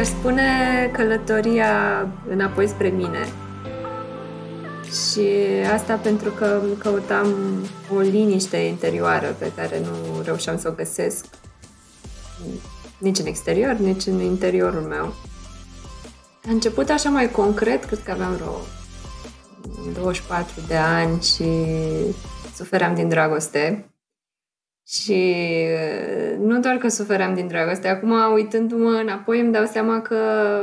i-aș spune călătoria înapoi spre mine. Și asta pentru că căutam o liniște interioară pe care nu reușeam să o găsesc nici în exterior, nici în interiorul meu. A început așa mai concret, cred că aveam vreo 24 de ani și sufeream din dragoste. Și uh, nu doar că sufeream din dragoste, acum uitându-mă înapoi îmi dau seama că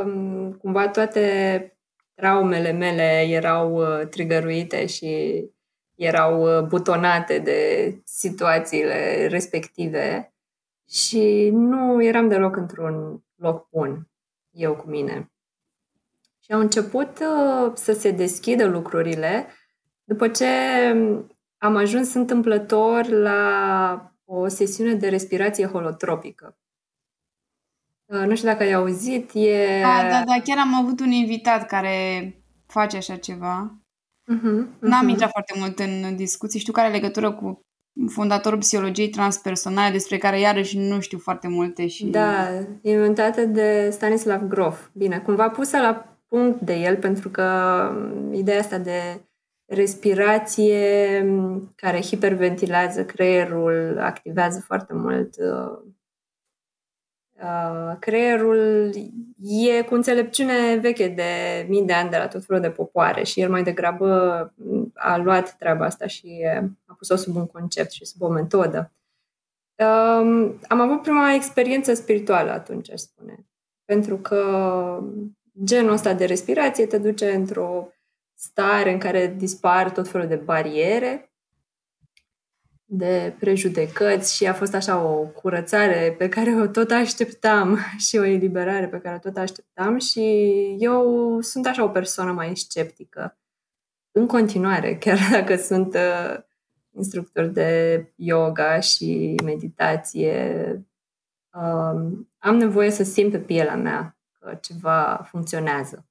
um, cumva toate traumele mele erau uh, trigăruite și erau uh, butonate de situațiile respective și nu eram deloc într-un loc bun, eu cu mine. Și au început să se deschidă lucrurile după ce am ajuns întâmplător la o sesiune de respirație holotropică. Uh, nu știu dacă ai auzit, e... Da, da, da, chiar am avut un invitat care face așa ceva. Uh-huh, uh-huh. N-am intrat foarte mult în discuții. Știu că are legătură cu fondatorul psihologiei transpersonale, despre care iarăși nu știu foarte multe. și. Da, inventată de Stanislav Grof. Bine, cumva pusă la punct de el, pentru că ideea asta de respirație care hiperventilează creierul, activează foarte mult uh, uh, creierul e cu înțelepciune veche de mii de ani de la tot felul de popoare și el mai degrabă a luat treaba asta și a pus-o sub un concept și sub o metodă. Um, am avut prima experiență spirituală atunci, aș spune. Pentru că genul ăsta de respirație te duce într-o stare în care dispar tot felul de bariere, de prejudecăți și a fost așa o curățare pe care o tot așteptam și o eliberare pe care o tot așteptam și eu sunt așa o persoană mai sceptică în continuare, chiar dacă sunt uh, instructor de yoga și meditație, uh, am nevoie să simt pe pielea mea că ceva funcționează.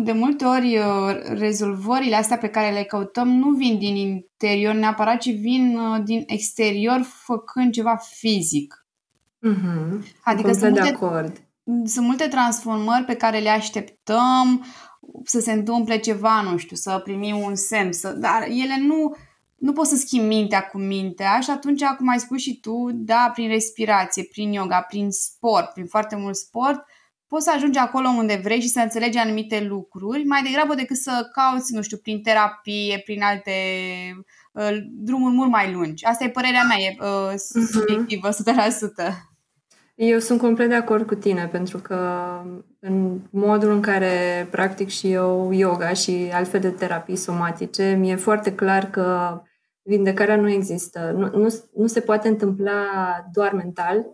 De multe ori, uh, rezolvările astea pe care le căutăm nu vin din interior neapărat, ci vin uh, din exterior făcând ceva fizic. Mm-hmm. Adică sunt multe, de acord. sunt multe transformări pe care le așteptăm să se întâmple ceva, nu știu, să primim un semn, să, dar ele nu, nu poți să schimbi mintea cu mintea și atunci, cum ai spus și tu, da, prin respirație, prin yoga, prin sport, prin foarte mult sport, poți să ajungi acolo unde vrei și să înțelegi anumite lucruri, mai degrabă decât să cauți, nu știu, prin terapie, prin alte uh, drumuri mult mai lungi. Asta e părerea mea, e uh, mhm. subiectivă, 100%. Eu sunt complet de acord cu tine, pentru că în modul în care practic și eu yoga și altfel de terapii somatice, mi-e foarte clar că vindecarea nu există. Nu, nu, nu se poate întâmpla doar mental,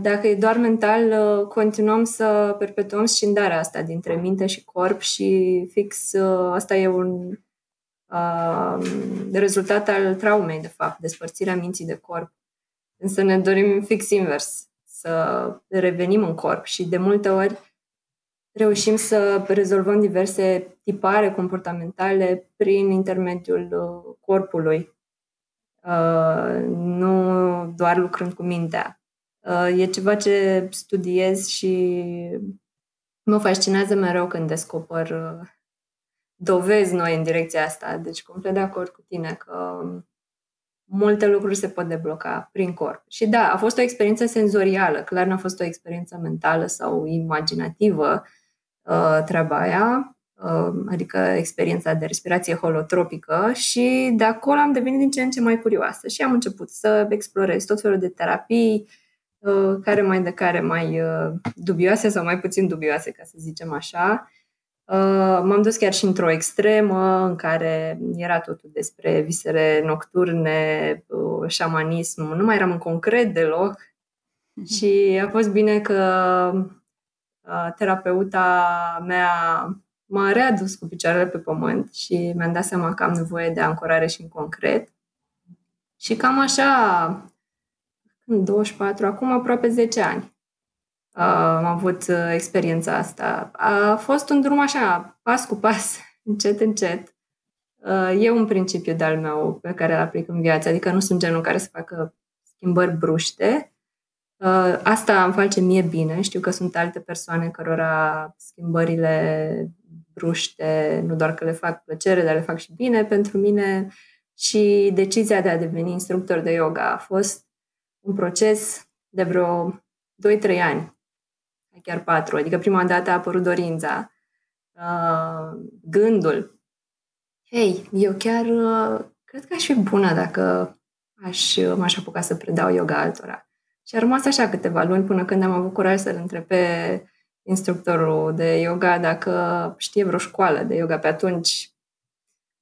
dacă e doar mental, uh, continuăm să perpetuăm scindarea asta dintre minte și corp și fix uh, asta e un uh, rezultat al traumei, de fapt, despărțirea minții de corp. Însă ne dorim fix invers, să revenim în corp și de multe ori reușim să rezolvăm diverse tipare comportamentale prin intermediul corpului, nu doar lucrând cu mintea. Uh, e ceva ce studiez și mă fascinează mereu când descoper uh, dovezi noi în direcția asta. Deci complet de acord cu tine că multe lucruri se pot debloca prin corp. Și da, a fost o experiență senzorială, clar n-a fost o experiență mentală sau imaginativă uh, treaba aia, adică experiența de respirație holotropică și de acolo am devenit din ce în ce mai curioasă și am început să explorez tot felul de terapii, Uh, care mai de care mai uh, dubioase sau mai puțin dubioase, ca să zicem așa. Uh, m-am dus chiar și într-o extremă în care era totul despre visere nocturne, șamanism. Nu mai eram în concret deloc mhm. și a fost bine că terapeuta mea m-a readus cu picioarele pe pământ și mi-am dat seama că am nevoie de ancorare și în concret. Și cam așa 24, acum aproape 10 ani. Uh, am avut uh, experiența asta. A fost un drum așa, pas cu pas, încet, încet. Uh, e un principiu de-al meu pe care îl aplic în viață, adică nu sunt genul care să facă schimbări bruște, Uh, asta îmi face mie bine. Știu că sunt alte persoane cărora schimbările bruște, nu doar că le fac plăcere, dar le fac și bine. Pentru mine și decizia de a deveni instructor de yoga a fost un proces de vreo 2-3 ani, chiar 4. Adică prima dată a apărut dorința, uh, gândul. Hei, eu chiar uh, cred că aș fi bună dacă aș, m-aș apuca să predau yoga altora. Și a rămas așa câteva luni până când am avut curaj să-l întreb pe instructorul de yoga dacă știe vreo școală de yoga. Pe atunci,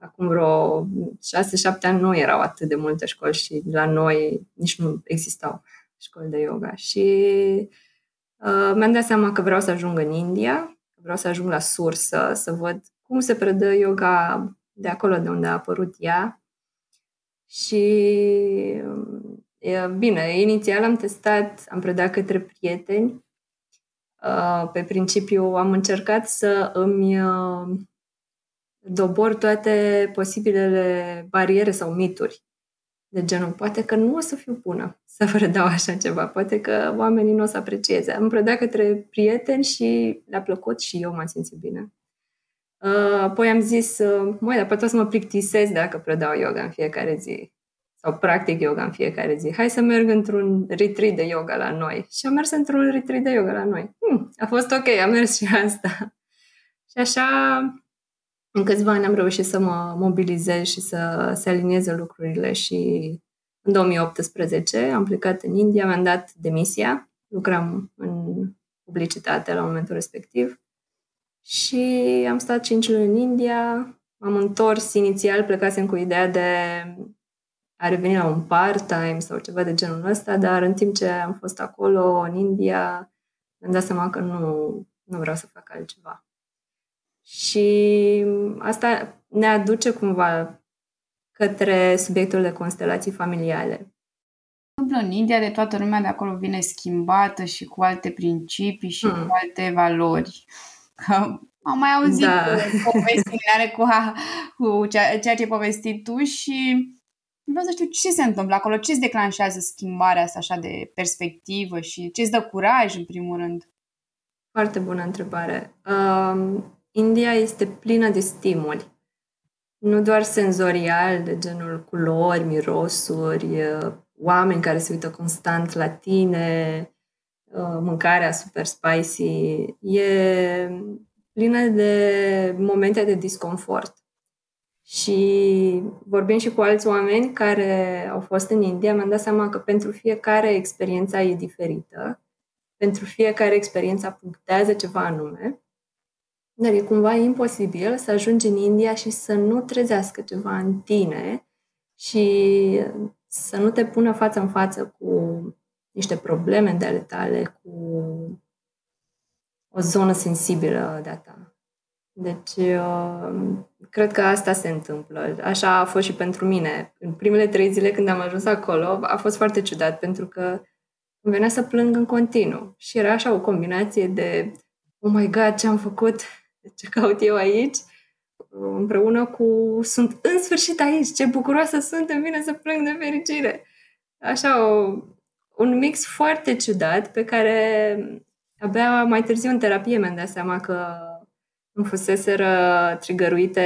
acum vreo 6-7 ani, nu erau atât de multe școli și la noi nici nu existau școli de yoga. Și uh, mi-am dat seama că vreau să ajung în India, vreau să ajung la sursă, să văd cum se predă yoga de acolo de unde a apărut ea. Și bine, inițial am testat, am predat către prieteni. Uh, pe principiu am încercat să îmi uh, dobor toate posibilele bariere sau mituri de genul, poate că nu o să fiu bună să predau așa ceva, poate că oamenii nu o să aprecieze. Am predat către prieteni și le-a plăcut și eu m-am simțit bine. Uh, apoi am zis, măi, dar poate o să mă plictisesc dacă predau yoga în fiecare zi sau practic yoga în fiecare zi. Hai să merg într-un retreat de yoga la noi. Și am mers într-un retreat de yoga la noi. Hmm, a fost ok, am mers și asta. și așa, în câțiva ani am reușit să mă mobilizez și să se alinieze lucrurile și în 2018 am plecat în India, mi-am dat demisia, lucram în publicitate la momentul respectiv și am stat 5 luni în India, am întors inițial, plecasem cu ideea de a revenit la un part-time sau ceva de genul ăsta, dar în timp ce am fost acolo, în India, mi-am dat seama că nu, nu vreau să fac altceva. Și asta ne aduce cumva către subiectul de constelații familiale. În India de toată lumea de acolo vine schimbată și cu alte principii și hmm. cu alte valori. Că am mai auzit da. povesti cu, cu ceea ce ai povestit tu și Vreau să știu ce se întâmplă acolo, ce îți declanșează schimbarea asta așa de perspectivă și ce îți dă curaj, în primul rând? Foarte bună întrebare. Uh, India este plină de stimuli. Nu doar senzorial, de genul culori, mirosuri, uh, oameni care se uită constant la tine, uh, mâncarea super spicy. E plină de momente de disconfort. Și vorbind și cu alți oameni care au fost în India, mi-am dat seama că pentru fiecare experiența e diferită, pentru fiecare experiență punctează ceva anume, dar e cumva imposibil să ajungi în India și să nu trezească ceva în tine și să nu te pună față în față cu niște probleme de ale tale, cu o zonă sensibilă de-a ta. Deci, uh, cred că asta se întâmplă. Așa a fost și pentru mine. În primele trei zile când am ajuns acolo, a fost foarte ciudat, pentru că îmi venea să plâng în continuu. Și era așa o combinație de oh my god, ce am făcut, ce caut eu aici, împreună cu sunt în sfârșit aici, ce bucuroasă sunt, îmi vine să plâng de fericire. Așa, o, un mix foarte ciudat pe care abia mai târziu în terapie mi-am dat seama că îmi fuseseră trigăruite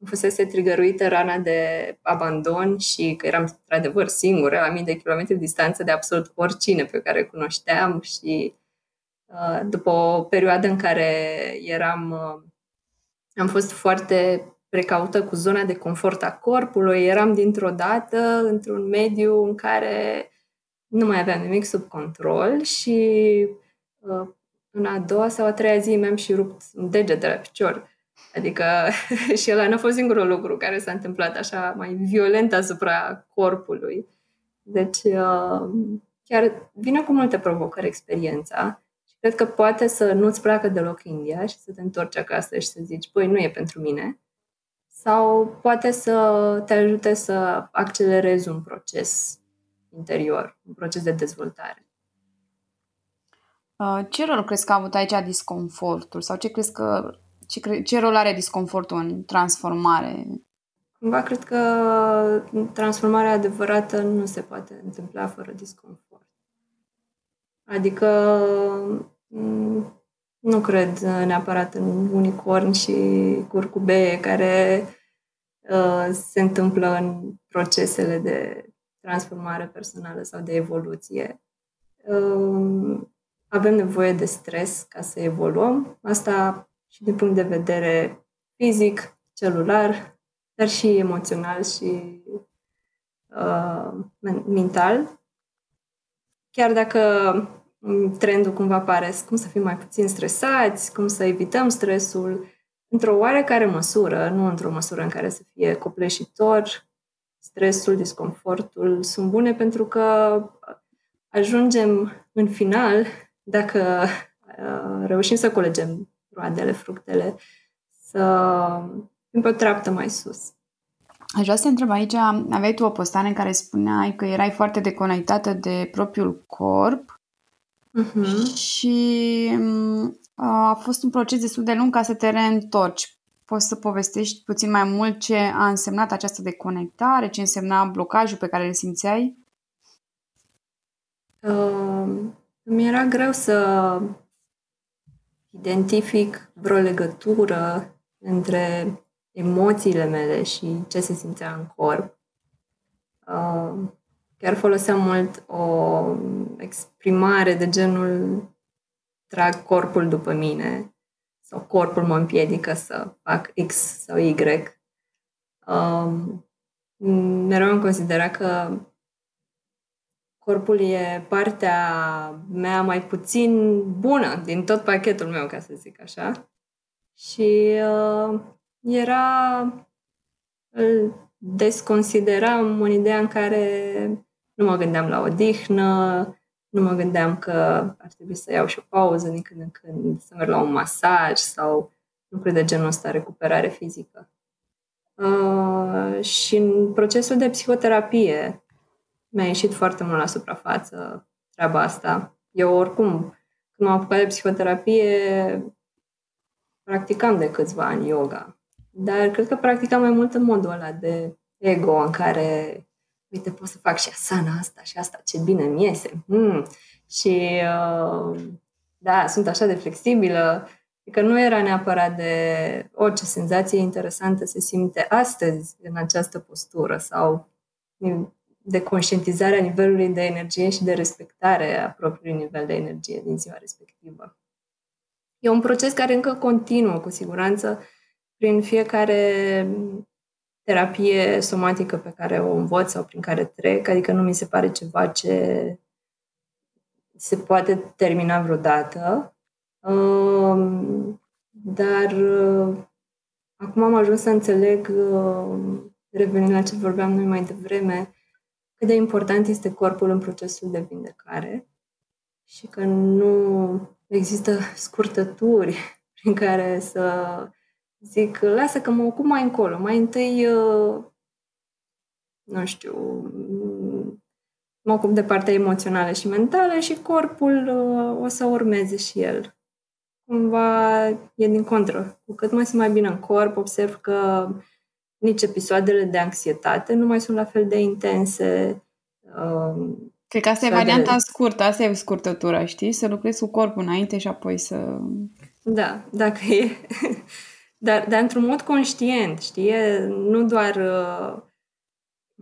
îmi fusese trigăruită rana de abandon și că eram într-adevăr singură la mii de kilometri distanță de absolut oricine pe care cunoșteam și uh, după o perioadă în care eram uh, am fost foarte precaută cu zona de confort a corpului, eram dintr-o dată într-un mediu în care nu mai aveam nimic sub control și uh, în a doua sau a treia zi mi-am și rupt un deget de la picior. Adică și ăla n-a fost singurul lucru care s-a întâmplat așa mai violent asupra corpului. Deci uh, chiar vine cu multe provocări experiența și cred că poate să nu-ți placă deloc India și să te întorci acasă și să zici, băi, nu e pentru mine. Sau poate să te ajute să accelerezi un proces interior, un proces de dezvoltare. Uh, ce rol crezi că a avut aici disconfortul? Sau ce crezi că ce, cre- ce rol are disconfortul în transformare? Cumva cred că transformarea adevărată nu se poate întâmpla fără disconfort. Adică mm, nu cred neapărat în unicorn și curcubeie care uh, se întâmplă în procesele de transformare personală sau de evoluție. Uh, avem nevoie de stres ca să evoluăm. Asta și din punct de vedere fizic, celular, dar și emoțional și uh, mental. Chiar dacă trendul cumva pare cum să fim mai puțin stresați, cum să evităm stresul, într-o oarecare măsură, nu într-o măsură în care să fie copleșitor, stresul, disconfortul sunt bune pentru că ajungem în final, dacă uh, reușim să colegem roadele, fructele, să fim pe o treaptă mai sus. Aș vrea să te întreb aici, aveai tu o postare în care spuneai că erai foarte deconectată de propriul corp uh-huh. și mm, a fost un proces destul de lung ca să te reîntorci. Poți să povestești puțin mai mult ce a însemnat această deconectare, ce însemna blocajul pe care îl simțeai? Uh, mi era greu să identific vreo legătură între emoțiile mele și ce se simțea în corp. Uh, chiar foloseam mult o exprimare de genul trag corpul după mine sau corpul mă împiedică să fac X sau Y. Um, mereu am considerat că corpul e partea mea mai puțin bună din tot pachetul meu, ca să zic așa. Și uh, era... îl desconsideram în ideea în care nu mă gândeam la odihnă, nu mă gândeam că ar trebui să iau și o pauză din când în când, să merg la un masaj sau lucruri de genul ăsta, recuperare fizică. Uh, și în procesul de psihoterapie mi-a ieșit foarte mult la suprafață treaba asta. Eu oricum, când m-am apucat de psihoterapie, practicam de câțiva ani yoga. Dar cred că practicam mai mult în modul ăla de ego în care uite, pot să fac și asana asta și asta, ce bine mi iese. Mm. Și uh, da, sunt așa de flexibilă, că nu era neapărat de orice senzație interesantă se simte astăzi în această postură sau de conștientizare a nivelului de energie și de respectare a propriului nivel de energie din ziua respectivă. E un proces care încă continuă, cu siguranță, prin fiecare terapie somatică pe care o învăț sau prin care trec, adică nu mi se pare ceva ce se poate termina vreodată. Um, dar uh, acum am ajuns să înțeleg, uh, revenind la ce vorbeam noi mai devreme, cât de important este corpul în procesul de vindecare și că nu există scurtături prin care să zic, lasă că mă ocup mai încolo. Mai întâi, uh, nu știu, mă ocup de partea emoțională și mentală și corpul uh, o să urmeze și el. Cumva e din contră. Cu cât mă simt mai bine în corp, observ că nici episoadele de anxietate nu mai sunt la fel de intense. Um, Cred că asta e varianta de... scurtă, asta e scurtătura, știi? Să lucrezi cu corpul înainte și apoi să... Da, dacă e... Dar, dar într-un mod conștient, știi? Nu doar uh,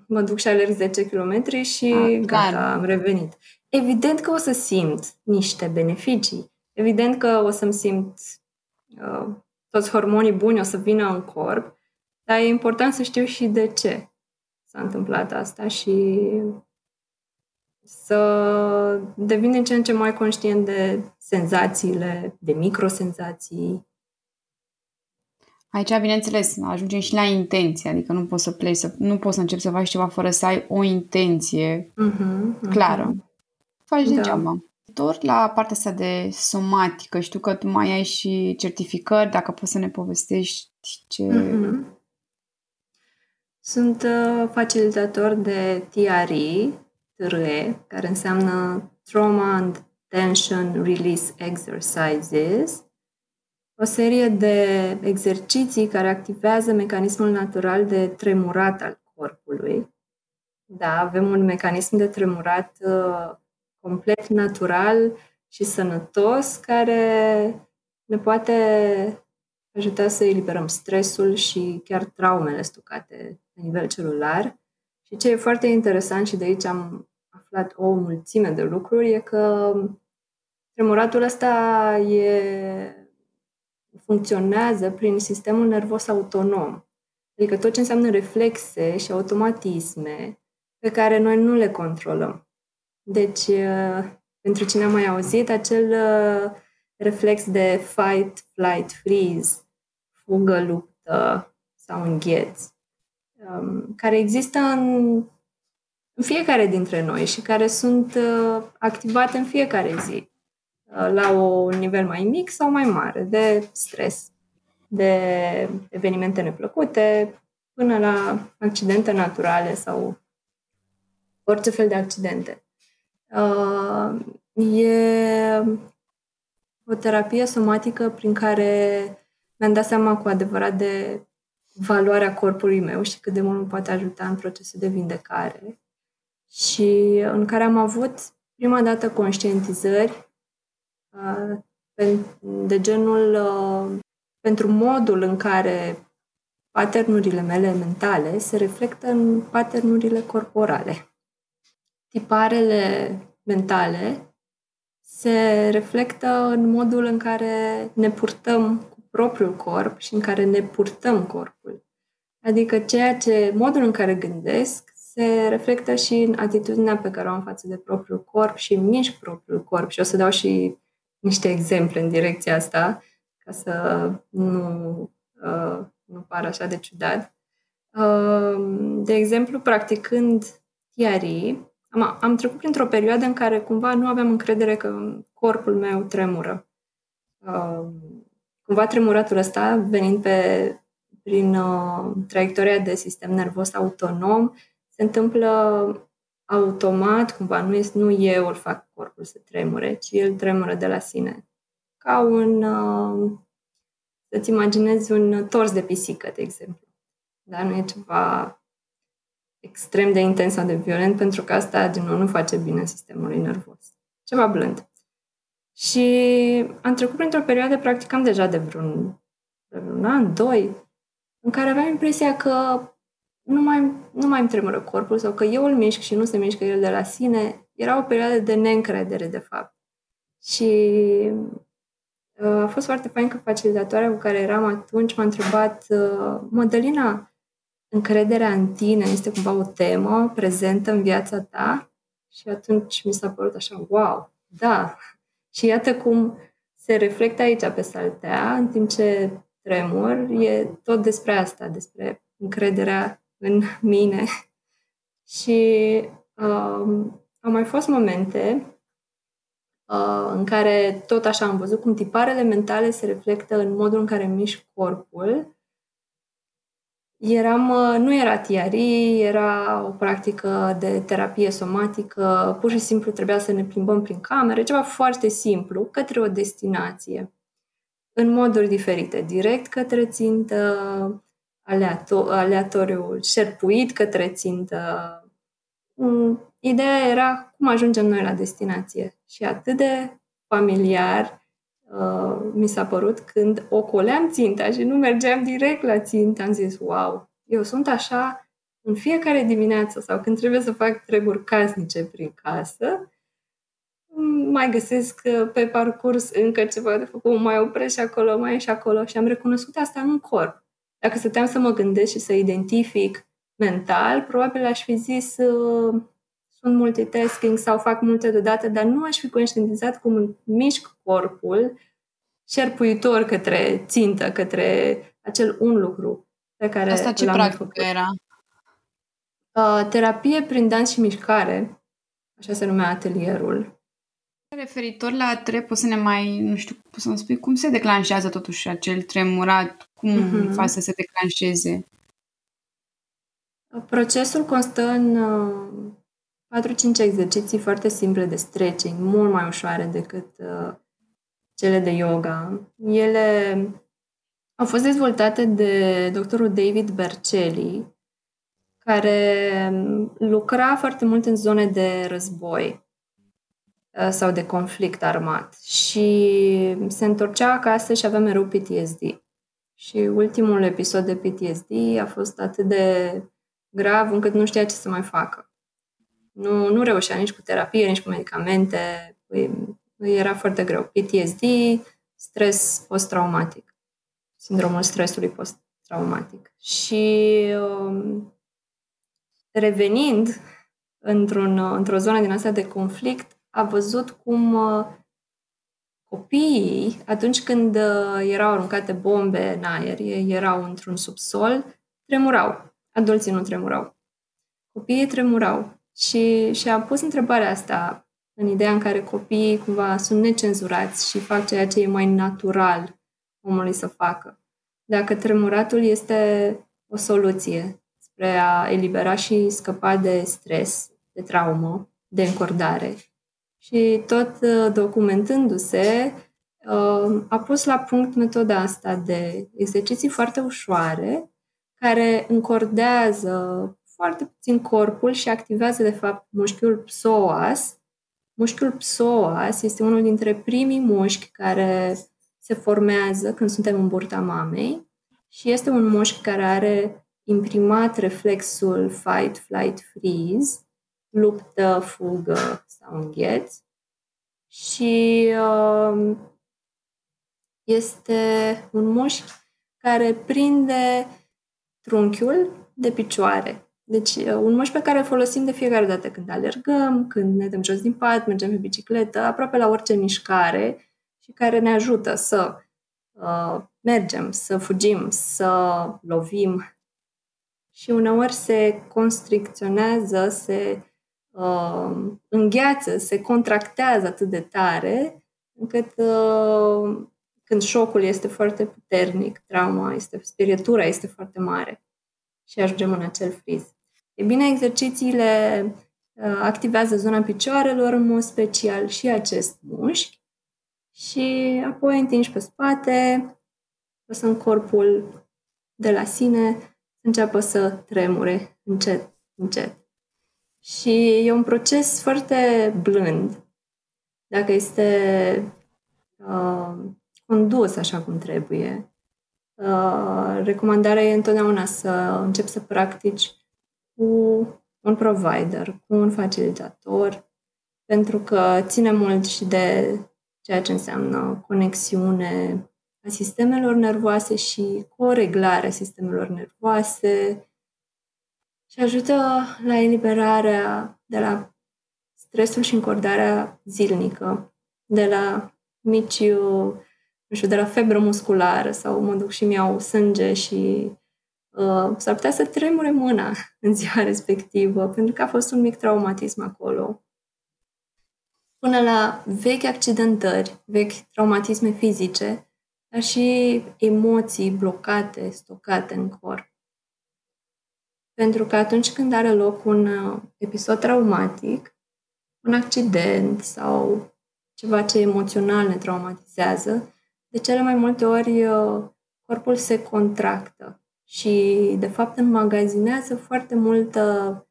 mă duc și alerg 10 km și A, gata, clar. am revenit. Evident că o să simt niște beneficii. Evident că o să-mi simt uh, toți hormonii buni o să vină în corp, dar e important să știu și de ce s-a întâmplat asta și să devin din ce în ce mai conștient de senzațiile, de microsenzații, Aici, bineînțeles, ajungem și la intenție, adică nu poți să pleci, să, nu poți să începi să faci ceva fără să ai o intenție uh-huh, clară. Uh-huh. Faci da. degeaba. Doar la partea asta de somatică, știu că tu mai ai și certificări, dacă poți să ne povestești ce... Uh-huh. Sunt uh, facilitator de TRE, TRE, care înseamnă Trauma and Tension Release Exercises o serie de exerciții care activează mecanismul natural de tremurat al corpului. Da, avem un mecanism de tremurat uh, complet natural și sănătos care ne poate ajuta să eliberăm stresul și chiar traumele stocate la nivel celular. Și ce e foarte interesant și de aici am aflat o mulțime de lucruri e că tremuratul ăsta e, funcționează prin sistemul nervos autonom. Adică tot ce înseamnă reflexe și automatisme pe care noi nu le controlăm. Deci, uh, pentru cine a mai auzit, acel uh, reflex de fight, flight, freeze, fugă, luptă sau îngheț, um, care există în, în fiecare dintre noi și care sunt uh, activate în fiecare zi, la un nivel mai mic sau mai mare, de stres, de evenimente neplăcute, până la accidente naturale sau orice fel de accidente. Uh, e o terapie somatică prin care mi-am dat seama cu adevărat de valoarea corpului meu și cât de mult mă poate ajuta în procesul de vindecare și în care am avut prima dată conștientizări uh, de genul uh, pentru modul în care paternurile mele mentale se reflectă în paternurile corporale tiparele mentale se reflectă în modul în care ne purtăm cu propriul corp și în care ne purtăm corpul. Adică ceea ce, modul în care gândesc se reflectă și în atitudinea pe care o am față de propriul corp și mișc propriul corp. Și o să dau și niște exemple în direcția asta, ca să nu, uh, nu pară așa de ciudat. Uh, de exemplu, practicând TRI, am, am trecut printr-o perioadă în care cumva nu aveam încredere că corpul meu tremură. Uh, cumva tremuratul ăsta, venind pe, prin uh, traiectoria de sistem nervos autonom, se întâmplă automat, cumva, nu, este, nu eu îl fac corpul să tremure, ci el tremură de la sine. Ca un, uh, să-ți imaginezi un tors de pisică, de exemplu. Dar nu e ceva extrem de intens sau de violent, pentru că asta, din nou, nu face bine sistemului nervos. Ceva blând. Și am trecut printr-o perioadă, practicam deja de vreun, de vreun an, doi, în care aveam impresia că nu mai, nu mai îmi tremură corpul sau că eu îl mișc și nu se mișcă el de la sine. Era o perioadă de neîncredere, de fapt. Și uh, a fost foarte fain că facilitatoarea cu care eram atunci m-a întrebat uh, Mădălina, încrederea în tine este cumva o temă prezentă în viața ta și atunci mi s-a părut așa, wow, da. Și iată cum se reflectă aici pe saltea, în timp ce tremur, e tot despre asta, despre încrederea în mine. și um, au mai fost momente uh, în care tot așa am văzut cum tiparele mentale se reflectă în modul în care mișc corpul. Eram, uh, nu era tiari, era o practică de terapie somatică, pur și simplu trebuia să ne plimbăm prin camere, ceva foarte simplu, către o destinație, în moduri diferite, direct către țintă, aleator, aleatoriu, șerpuit către țintă. Ideea era cum ajungem noi la destinație și atât de familiar Uh, mi s-a părut când ocoleam ținta și nu mergeam direct la țintă. Am zis, wow, eu sunt așa în fiecare dimineață sau când trebuie să fac treburi casnice prin casă, mai găsesc uh, pe parcurs încă ceva de făcut, mai opresc și acolo, mai și acolo și am recunoscut asta în corp. Dacă stăteam să mă gândesc și să identific mental, probabil aș fi zis uh, sunt multitasking sau fac multe deodată, dar nu aș fi conștientizat cum mișc corpul șerpuitor către țintă, către acel un lucru pe care Asta ce practică făcut. era? Uh, terapie prin dans și mișcare, așa se numea atelierul. Referitor la tre, poți să ne mai, nu știu, poți să-mi spui cum se declanșează totuși acel tremurat, cum uh-huh. faci să se declanșeze? Procesul constă în uh, 4-5 exerciții foarte simple de stretching, mult mai ușoare decât uh, cele de yoga. Ele au fost dezvoltate de doctorul David Berceli, care lucra foarte mult în zone de război. Uh, sau de conflict armat. Și se întorcea acasă și avea mereu PTSD. Și ultimul episod de PTSD a fost atât de grav încât nu știa ce să mai facă. Nu, nu reușea nici cu terapie, nici cu medicamente. Îi, îi era foarte greu. PTSD, stres post-traumatic. Sindromul stresului post-traumatic. Și um, revenind într-un, într-o zonă din asta de conflict, a văzut cum uh, copiii, atunci când uh, erau aruncate bombe în aer, erau într-un subsol, tremurau. Adulții nu tremurau. Copiii tremurau. Și, și a pus întrebarea asta în ideea în care copiii cumva sunt necenzurați și fac ceea ce e mai natural omului să facă. Dacă tremuratul este o soluție spre a elibera și scăpa de stres, de traumă, de încordare. Și tot uh, documentându-se, uh, a pus la punct metoda asta de exerciții foarte ușoare, care încordează foarte puțin corpul și activează, de fapt, mușchiul psoas. Mușchiul psoas este unul dintre primii mușchi care se formează când suntem în burta mamei și este un mușchi care are imprimat reflexul fight, flight, freeze, luptă, fugă sau îngheț. Și uh, este un mușchi care prinde trunchiul de picioare. Deci, uh, un mușchi pe care îl folosim de fiecare dată când alergăm, când ne dăm jos din pat, mergem pe bicicletă, aproape la orice mișcare și care ne ajută să uh, mergem, să fugim, să lovim. Și uneori se constricționează, se uh, îngheață, se contractează atât de tare, încât uh, când șocul este foarte puternic, trauma este, spirietura este foarte mare și ajungem în acel friz. E bine, exercițiile uh, activează zona picioarelor în mod special și acest mușchi și apoi întingi pe spate, lăsăm corpul de la sine să înceapă să tremure încet, încet. Și e un proces foarte blând. Dacă este uh, condus așa cum trebuie. Uh, recomandarea e întotdeauna să începi să practici cu un provider, cu un facilitator, pentru că ține mult și de ceea ce înseamnă conexiune a sistemelor nervoase și coreglarea sistemelor nervoase, și ajută la eliberarea de la stresul și încordarea zilnică, de la mici, nu știu, de la febră musculară sau mă duc și mi-au sânge și uh, s-ar putea să tremure mâna în ziua respectivă, pentru că a fost un mic traumatism acolo. Până la vechi accidentări, vechi traumatisme fizice, dar și emoții blocate, stocate în corp. Pentru că atunci când are loc un uh, episod traumatic, un accident sau ceva ce emoțional ne traumatizează, de cele mai multe ori uh, corpul se contractă și, de fapt, înmagazinează foarte multă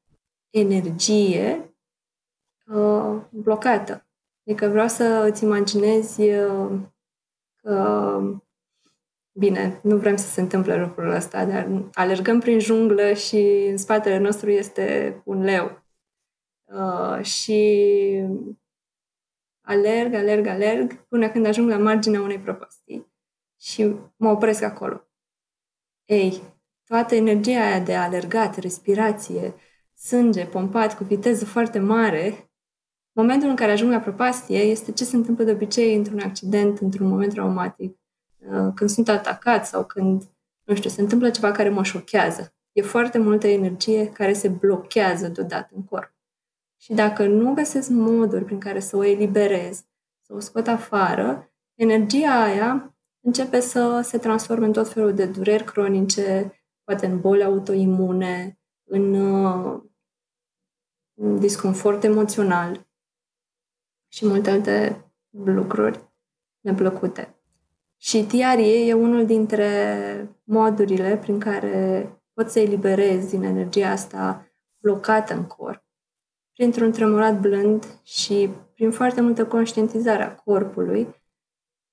energie uh, blocată. Adică vreau să îți imaginezi uh, că Bine, nu vrem să se întâmple lucrul ăsta, dar alergăm prin junglă și în spatele nostru este un leu. Uh, și alerg, alerg, alerg, până când ajung la marginea unei prăpastii și mă opresc acolo. Ei, toată energia aia de alergat, respirație, sânge pompat cu viteză foarte mare, momentul în care ajung la prăpastie este ce se întâmplă de obicei într-un accident, într-un moment traumatic Uh, când sunt atacat sau când, nu știu, se întâmplă ceva care mă șochează. E foarte multă energie care se blochează deodată în corp. Și dacă nu găsesc moduri prin care să o eliberez, să o scot afară, energia aia începe să se transforme în tot felul de dureri cronice, poate în boli autoimune, în, uh, în disconfort emoțional și multe alte lucruri neplăcute. Și TRE e unul dintre modurile prin care poți să eliberezi din energia asta blocată în corp printr-un tremurat blând și prin foarte multă conștientizare a corpului,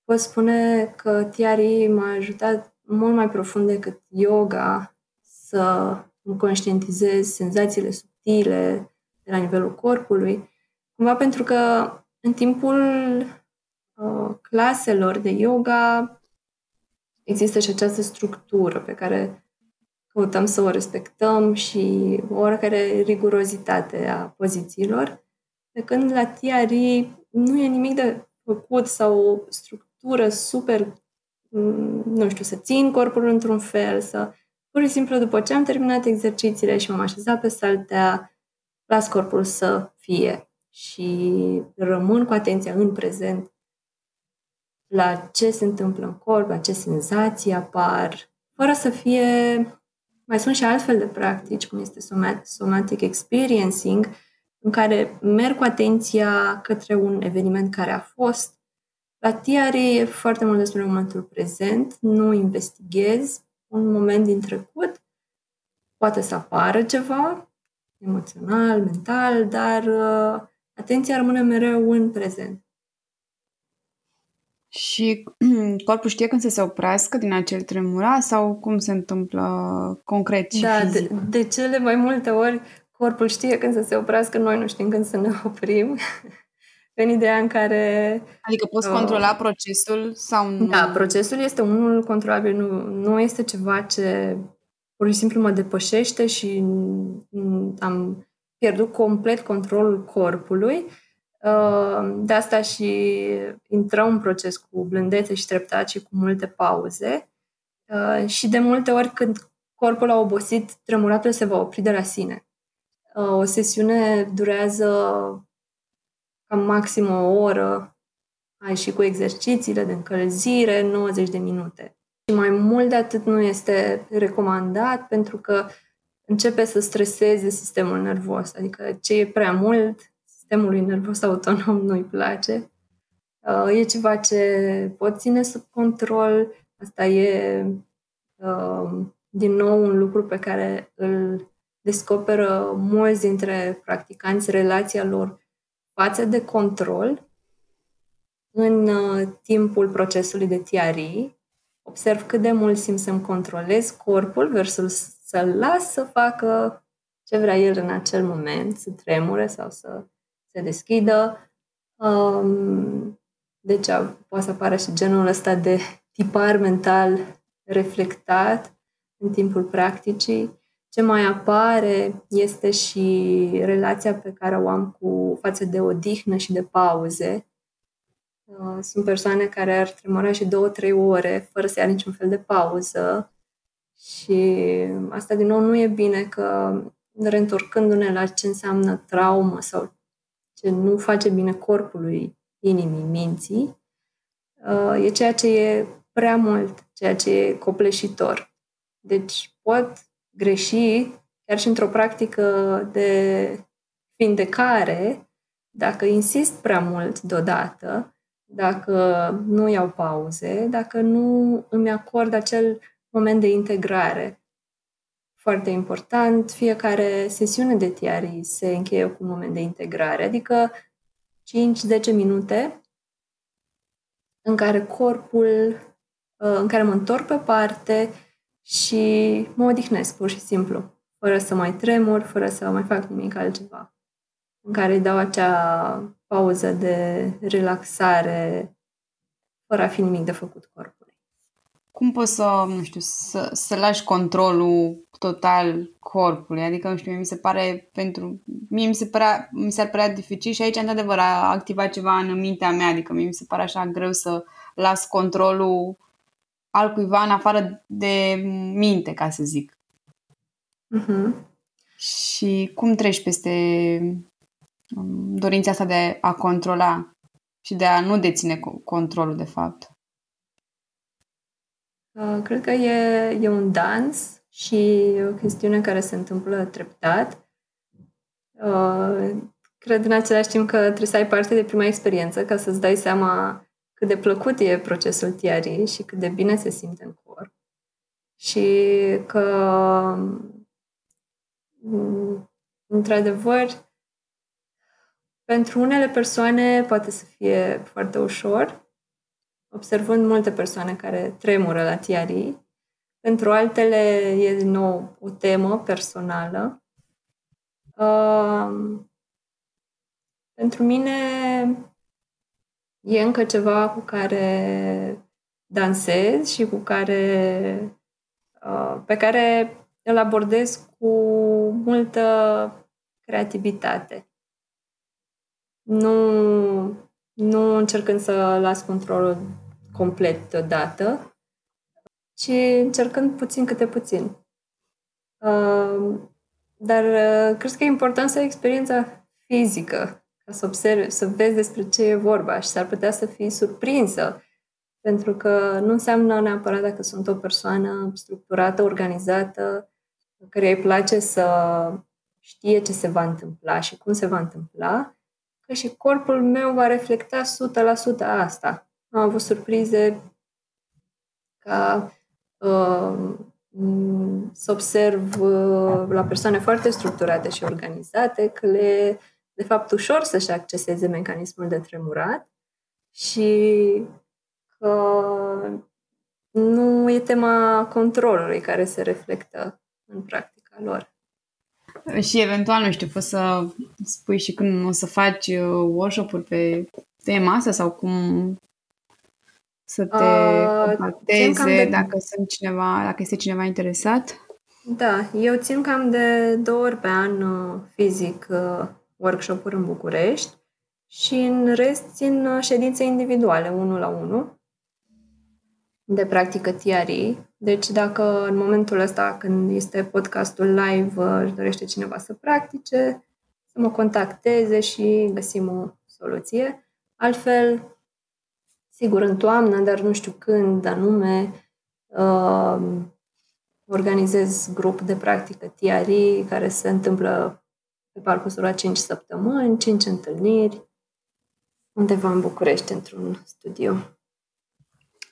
pot spune că Tiari m-a ajutat mult mai profund decât yoga să îmi conștientizez senzațiile subtile de la nivelul corpului. Cumva pentru că în timpul uh, claselor de yoga există și această structură pe care căutăm să o respectăm și o oarecare rigurozitate a pozițiilor, de când la TRI nu e nimic de făcut sau o structură super, mm, nu știu, să țin corpul într-un fel, să pur și simplu după ce am terminat exercițiile și m-am așezat pe saltea, las corpul să fie și rămân cu atenția în prezent la ce se întâmplă în corp, la ce senzații apar, fără să fie... Mai sunt și altfel de practici, cum este somatic experiencing, în care merg cu atenția către un eveniment care a fost. La TRE e foarte mult despre momentul prezent, nu investighez un moment din trecut, poate să apară ceva emoțional, mental, dar uh, atenția rămâne mereu în prezent. Și corpul știe când să se oprească din acel tremura sau cum se întâmplă concret și Da, fizic? de, de cele mai multe ori corpul știe când să se oprească, noi nu știm când să ne oprim. în ideea în care... Adică poți uh, controla procesul sau nu? Da, procesul este unul controlabil, nu, nu este ceva ce pur și simplu mă depășește și am pierdut complet controlul corpului. Uh, de asta și intrăm în proces cu blândețe și treptat și cu multe pauze. Uh, și de multe ori când corpul a obosit, tremuratul se va opri de la sine. Uh, o sesiune durează cam maxim o oră, ai și cu exercițiile de încălzire, 90 de minute. Și mai mult de atât nu este recomandat pentru că începe să streseze sistemul nervos. Adică ce e prea mult, sistemului nervos autonom nu-i place. Uh, e ceva ce pot ține sub control. Asta e, uh, din nou, un lucru pe care îl descoperă mulți dintre practicanți relația lor față de control în uh, timpul procesului de TRI. Observ cât de mult simt să-mi controlez corpul versus să-l las să facă ce vrea el în acel moment, să tremure sau să se deschidă. Um, deci poate să apară și genul ăsta de tipar mental reflectat în timpul practicii. Ce mai apare este și relația pe care o am cu față de odihnă și de pauze. Uh, sunt persoane care ar tremura și două, trei ore fără să ia niciun fel de pauză și asta din nou nu e bine că reîntorcându-ne la ce înseamnă traumă sau ce nu face bine corpului, inimii, minții, uh, e ceea ce e prea mult, ceea ce e copleșitor. Deci pot greși chiar și într-o practică de vindecare dacă insist prea mult deodată, dacă nu iau pauze, dacă nu îmi acord acel moment de integrare. Foarte important, fiecare sesiune de tiari se încheie cu un moment de integrare, adică 5-10 minute în care corpul, uh, în care mă întorc pe parte și mă odihnesc pur și simplu, fără să mai tremur, fără să mai fac nimic altceva, în care îi dau acea pauză de relaxare, fără a fi nimic de făcut corpul cum poți să, nu știu, să, să lași controlul total corpului? Adică, nu știu, mi se pare pentru... Mie mi se părea, mi s-ar părea dificil și aici, într-adevăr, a activat ceva în mintea mea, adică mie mi se pare așa greu să las controlul al cuiva în afară de minte, ca să zic. Uh-huh. Și cum treci peste um, dorința asta de a controla și de a nu deține controlul, de fapt? Uh, cred că e, e un dans și o chestiune care se întâmplă treptat. Uh, cred în același timp că trebuie să ai parte de prima experiență ca să-ți dai seama cât de plăcut e procesul tiarii și cât de bine se simte în corp. Și că, mm, într-adevăr, pentru unele persoane poate să fie foarte ușor, observând multe persoane care tremură la TRI. Pentru altele e din nou o temă personală. Uh, pentru mine e încă ceva cu care dansez și cu care uh, pe care îl abordez cu multă creativitate. Nu, nu încercând să las controlul complet deodată, ci încercând puțin câte puțin. Uh, dar uh, cred că e important să ai experiența fizică, ca să observi, să vezi despre ce e vorba și s-ar putea să fii surprinsă, pentru că nu înseamnă neapărat dacă sunt o persoană structurată, organizată, care îi place să știe ce se va întâmpla și cum se va întâmpla, că și corpul meu va reflecta 100% asta. Am avut surprize ca uh, să observ uh, la persoane foarte structurate și organizate că le de fapt ușor să-și acceseze mecanismul de tremurat și că nu e tema controlului care se reflectă în practica lor. Și eventual, nu știu, poți să spui și când o să faci uh, workshop-uri pe tema asta sau cum să te uh, contacteze de... dacă sunt cineva, dacă este cineva interesat? Da, eu țin cam de două ori pe an uh, fizic workshop-uri în București și în rest țin ședințe individuale, unul la unul, de practică TRI. Deci dacă în momentul ăsta, când este podcastul live, își dorește cineva să practice, să mă contacteze și găsim o soluție. Altfel, sigur, în toamnă, dar nu știu când anume, uh, organizez grup de practică TRI care se întâmplă pe parcursul la 5 săptămâni, 5 întâlniri, undeva în București, într-un studio.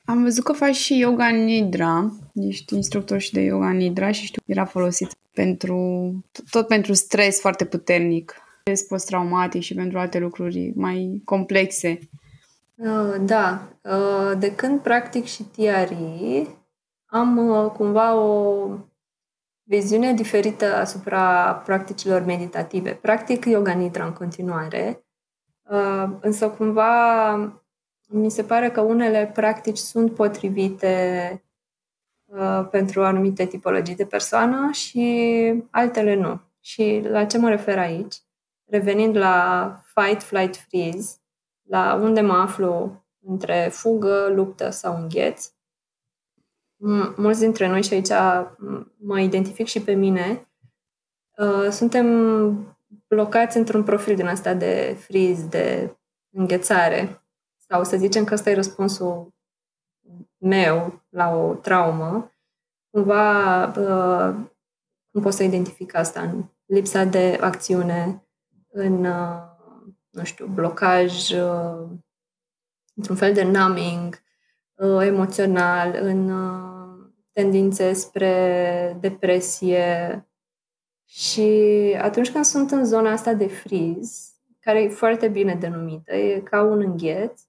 Am văzut că faci și yoga nidra, ești instructor și de yoga nidra și știu că era folosit pentru, tot pentru stres foarte puternic, stres post-traumatic și pentru alte lucruri mai complexe. Uh, da, uh, de când practic și TRI, am uh, cumva o viziune diferită asupra practicilor meditative. Practic yoga nidra în continuare, însă cumva mi se pare că unele practici sunt potrivite uh, pentru anumite tipologii de persoană și altele nu. Și la ce mă refer aici? Revenind la fight, flight, freeze, la unde mă aflu între fugă, luptă sau îngheț. Mulți dintre noi și aici mă identific și pe mine, uh, suntem blocați într-un profil din asta de freeze, de înghețare. Sau să zicem că ăsta e răspunsul meu la o traumă, cumva uh, cum pot să identific asta? În lipsa de acțiune, în, uh, nu știu, blocaj, uh, într-un fel de numbing uh, emoțional, în uh, tendințe spre depresie. Și atunci când sunt în zona asta de friz, care e foarte bine denumită, e ca un îngheț,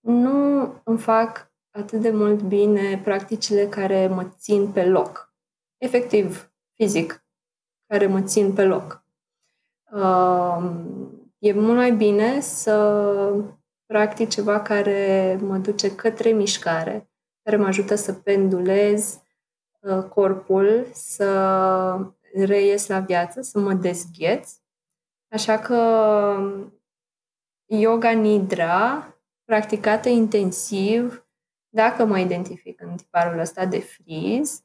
nu îmi fac atât de mult bine practicile care mă țin pe loc. Efectiv, fizic, care mă țin pe loc. Uh, e mult mai bine să practic ceva care mă duce către mișcare, care mă ajută să pendulez uh, corpul, să reies la viață, să mă dezgheț. Așa că yoga nidra practicată intensiv, dacă mă identific în tiparul ăsta de friz,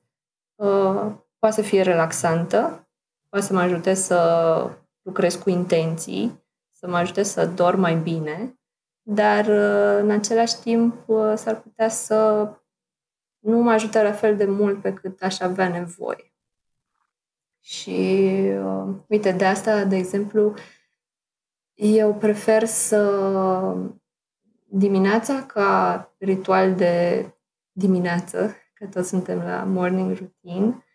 uh, poate să fie relaxantă, poate să mă ajute să lucrez cu intenții, să mă ajute să dorm mai bine, dar uh, în același timp uh, s-ar putea să nu mă ajute la fel de mult pe cât aș avea nevoie. Și uite, de asta, de exemplu, eu prefer să dimineața ca ritual de dimineață, că toți suntem la morning routine,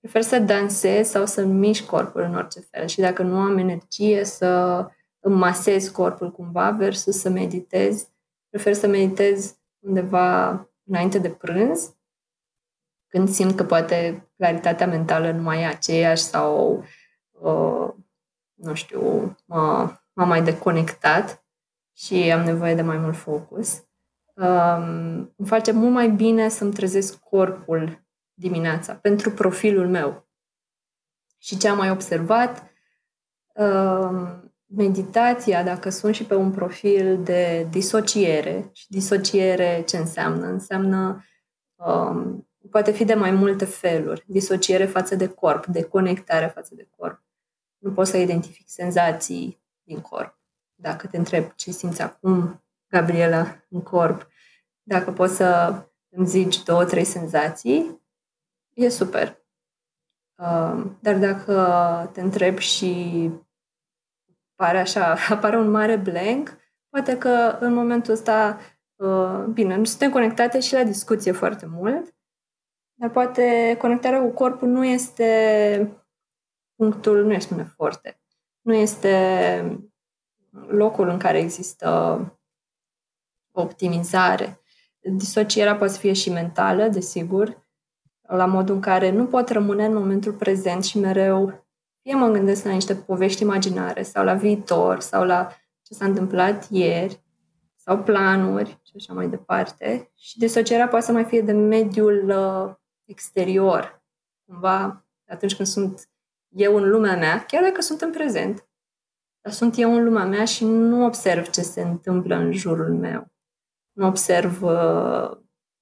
prefer să dansez sau să mișc corpul în orice fel. Și dacă nu am energie să îmi masez corpul cumva versus să meditez. Prefer să meditez undeva înainte de prânz, când simt că poate claritatea mentală nu mai e aceeași sau, uh, nu știu, mă, m mai deconectat și am nevoie de mai mult focus. Um, îmi face mult mai bine să-mi trezesc corpul dimineața pentru profilul meu. Și ce am mai observat, um, meditația, dacă sunt și pe un profil de disociere, și disociere ce înseamnă? Înseamnă, um, poate fi de mai multe feluri. Disociere față de corp, deconectare față de corp. Nu poți să identifici senzații din corp. Dacă te întreb ce simți acum, Gabriela, în corp, dacă poți să îmi zici două, trei senzații, e super. Uh, dar dacă te întreb și pare așa, apare un mare blank, poate că în momentul ăsta, uh, bine, nu suntem conectate și la discuție foarte mult, dar poate conectarea cu corpul nu este punctul, nu este spune forte, nu este locul în care există optimizare. Disocierea poate fi și mentală, desigur, la modul în care nu pot rămâne în momentul prezent și mereu fie mă gândesc la niște povești imaginare sau la viitor sau la ce s-a întâmplat ieri sau planuri și așa mai departe. Și disocierea poate să mai fie de mediul uh, exterior. Cumva, atunci când sunt eu în lumea mea, chiar dacă sunt în prezent, dar sunt eu în lumea mea și nu observ ce se întâmplă în jurul meu. Nu observ, uh,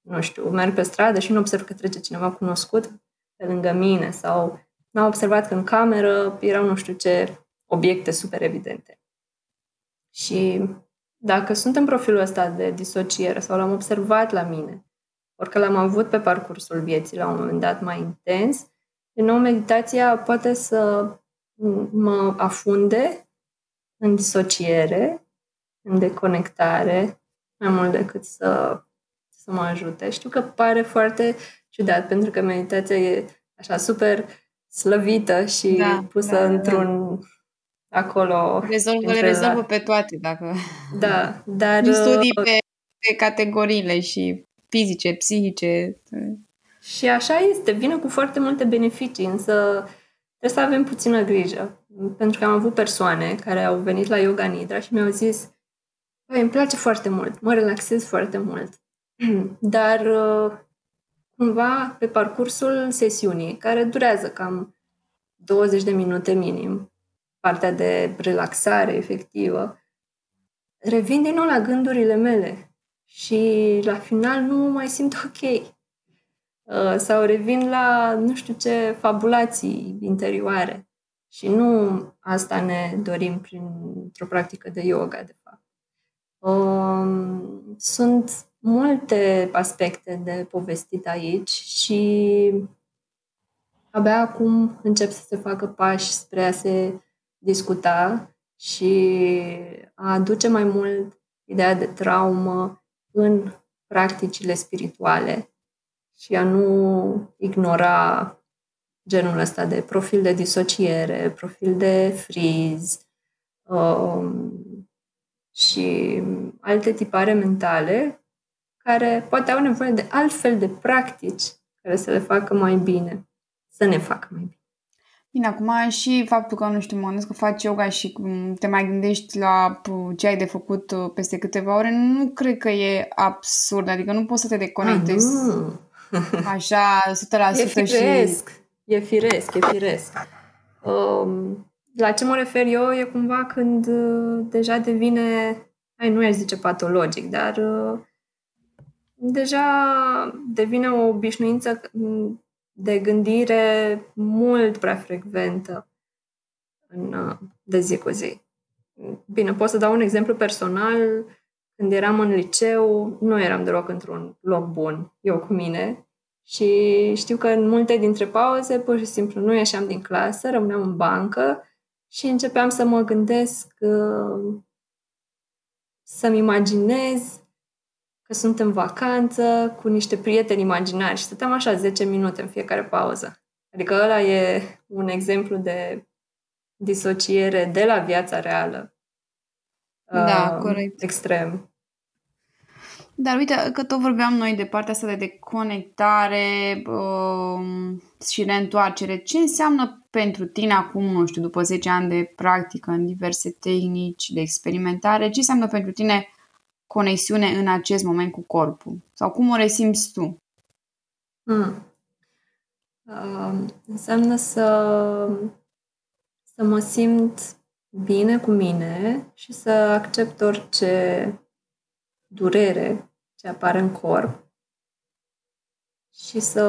nu știu, merg pe stradă și nu observ că trece cineva cunoscut pe lângă mine sau am observat că în cameră erau nu știu ce obiecte super evidente. Și dacă sunt în profilul ăsta de disociere sau l-am observat la mine, orică l-am avut pe parcursul vieții la un moment dat mai intens, din nou meditația poate să mă afunde în disociere, în deconectare, mai mult decât să, să mă ajute. Știu că pare foarte ciudat, pentru că meditația e așa super slăvită și da, pusă da, da. într-un da. acolo. Rezolvă, le rezolvă pe toate, dacă... Da, dar... În studii uh, pe, pe categoriile și fizice, psihice. Și așa este, vine cu foarte multe beneficii, însă trebuie să avem puțină grijă. Pentru că am avut persoane care au venit la Yoga Nidra și mi-au zis Păi, îmi place foarte mult, mă relaxez foarte mult. Dar uh, cumva pe parcursul sesiunii, care durează cam 20 de minute minim, partea de relaxare efectivă, revin din nou la gândurile mele și la final nu mă mai simt ok. Uh, sau revin la nu știu ce fabulații interioare. Și nu asta ne dorim printr-o practică de yoga, de fapt. Um, sunt multe aspecte de povestit aici și abia acum încep să se facă pași spre a se discuta și a aduce mai mult ideea de traumă în practicile spirituale și a nu ignora genul ăsta de profil de disociere, profil de freeze um, și alte tipare mentale care poate au nevoie de altfel de practici care să le facă mai bine, să ne facă mai bine. Bine, acum și faptul că, nu știu, mă gândesc că faci yoga și te mai gândești la ce ai de făcut uh, peste câteva ore, nu cred că e absurd, adică nu poți să te deconectezi ah, așa 100% e firesc, și... E firesc, e firesc. Um, la ce mă refer eu e cumva când uh, deja devine, ai, nu aș zice patologic, dar uh, deja devine o obișnuință de gândire mult prea frecventă în, de zi cu zi. Bine, pot să dau un exemplu personal. Când eram în liceu, nu eram deloc într-un loc bun, eu cu mine. Și știu că în multe dintre pauze, pur și simplu, nu ieșeam din clasă, rămâneam în bancă și începeam să mă gândesc, uh, să-mi imaginez că sunt în vacanță cu niște prieteni imaginari și stăteam așa 10 minute în fiecare pauză. Adică ăla e un exemplu de disociere de la viața reală Da, uh, corect. Extrem. Dar uite că tot vorbeam noi de partea asta de deconectare uh, și reîntoarcere. Ce înseamnă pentru tine acum, nu știu, după 10 ani de practică în diverse tehnici de experimentare, ce înseamnă pentru tine conexiune în acest moment cu corpul? Sau cum o resimți tu? Hmm. Uh, înseamnă să, să mă simt bine cu mine și să accept orice durere ce apare în corp și să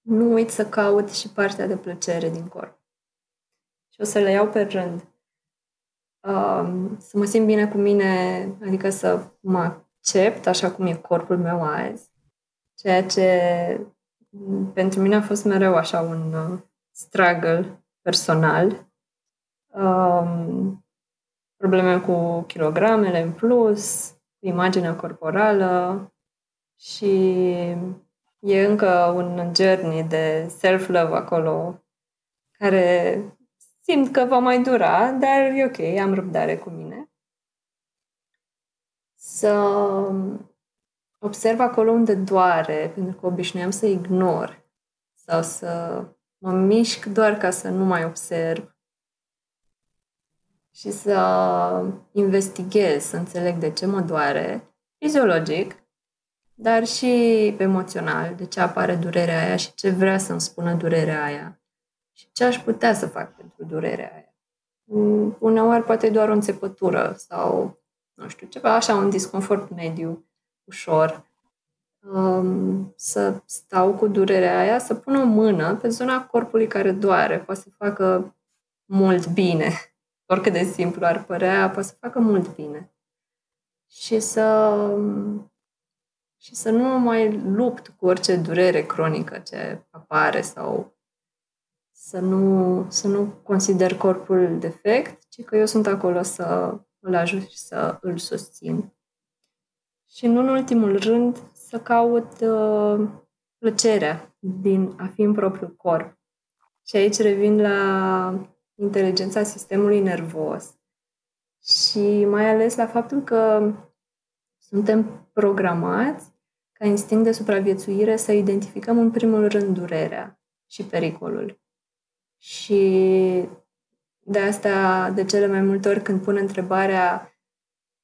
nu uit să caut și partea de plăcere din corp. Și o să le iau pe rând. Um, să mă simt bine cu mine, adică să mă accept așa cum e corpul meu azi, ceea ce pentru mine a fost mereu așa un uh, struggle personal. Um, probleme cu kilogramele în plus, imaginea corporală și e încă un journey de self-love acolo care simt că va mai dura, dar e ok, am răbdare cu mine. Să observ acolo unde doare, pentru că obișnuiam să ignor sau să mă mișc doar ca să nu mai observ și să investighez, să înțeleg de ce mă doare, fiziologic, dar și emoțional, de ce apare durerea aia și ce vrea să-mi spună durerea aia și ce aș putea să fac pentru durerea aia. Mm, uneori poate doar o înțepătură sau, nu știu, ceva așa, un disconfort mediu, ușor. Um, să stau cu durerea aia, să pun o mână pe zona corpului care doare, poate să facă mult bine oricât de simplu ar părea, poate să facă mult bine. Și să, și să nu mai lupt cu orice durere cronică ce apare sau să nu, să nu consider corpul defect, ci că eu sunt acolo să îl ajut și să îl susțin. Și nu în ultimul rând să caut uh, plăcerea din a fi în propriul corp. Și aici revin la inteligența sistemului nervos și mai ales la faptul că suntem programați ca instinct de supraviețuire să identificăm în primul rând durerea și pericolul. Și de asta, de cele mai multe ori când pun întrebarea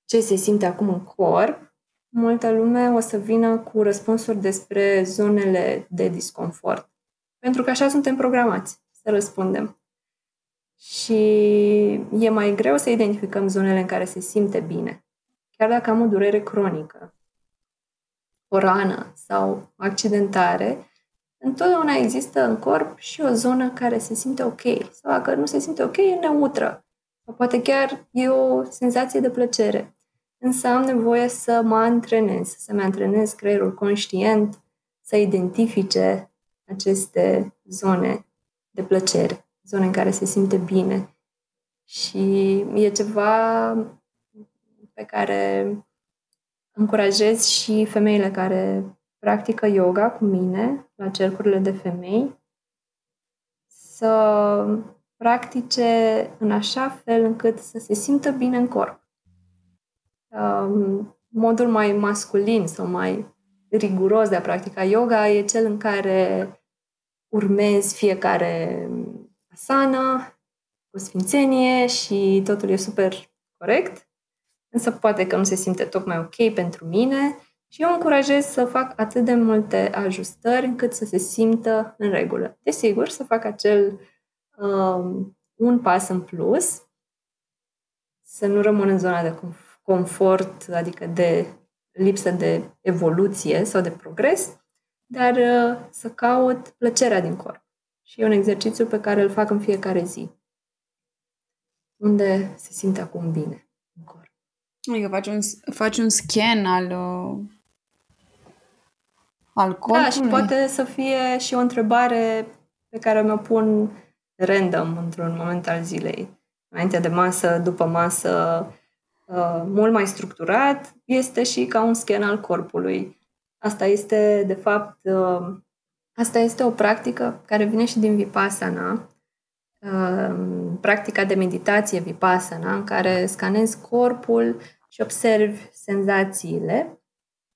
ce se simte acum în corp, multă lume o să vină cu răspunsuri despre zonele de disconfort. Pentru că așa suntem programați să răspundem. Și e mai greu să identificăm zonele în care se simte bine. Chiar dacă am o durere cronică, o rană sau accidentare, întotdeauna există în corp și o zonă care se simte ok. Sau dacă nu se simte ok, e neutră. Sau poate chiar e o senzație de plăcere. Însă am nevoie să mă antrenez, să-mi antrenez creierul conștient să identifice aceste zone de plăcere zone în care se simte bine. Și e ceva pe care încurajez și femeile care practică yoga cu mine la cercurile de femei să practice în așa fel încât să se simtă bine în corp. Um, modul mai masculin sau mai riguros de a practica yoga e cel în care urmezi fiecare asana, cu sfințenie și totul e super corect, însă poate că nu se simte tocmai ok pentru mine și eu încurajez să fac atât de multe ajustări încât să se simtă în regulă. Desigur, să fac acel um, un pas în plus, să nu rămân în zona de confort, adică de lipsă de evoluție sau de progres, dar uh, să caut plăcerea din corp. Și e un exercițiu pe care îl fac în fiecare zi. Unde se simte acum bine în corp. Adică faci un, faci un scan al, uh, al corpului? Da, și poate să fie și o întrebare pe care mi-o pun random într-un moment al zilei. Înainte de masă, după masă, uh, mult mai structurat, este și ca un scan al corpului. Asta este, de fapt, uh, Asta este o practică care vine și din Vipassana, practica de meditație vipassana, în care scanezi corpul și observi senzațiile,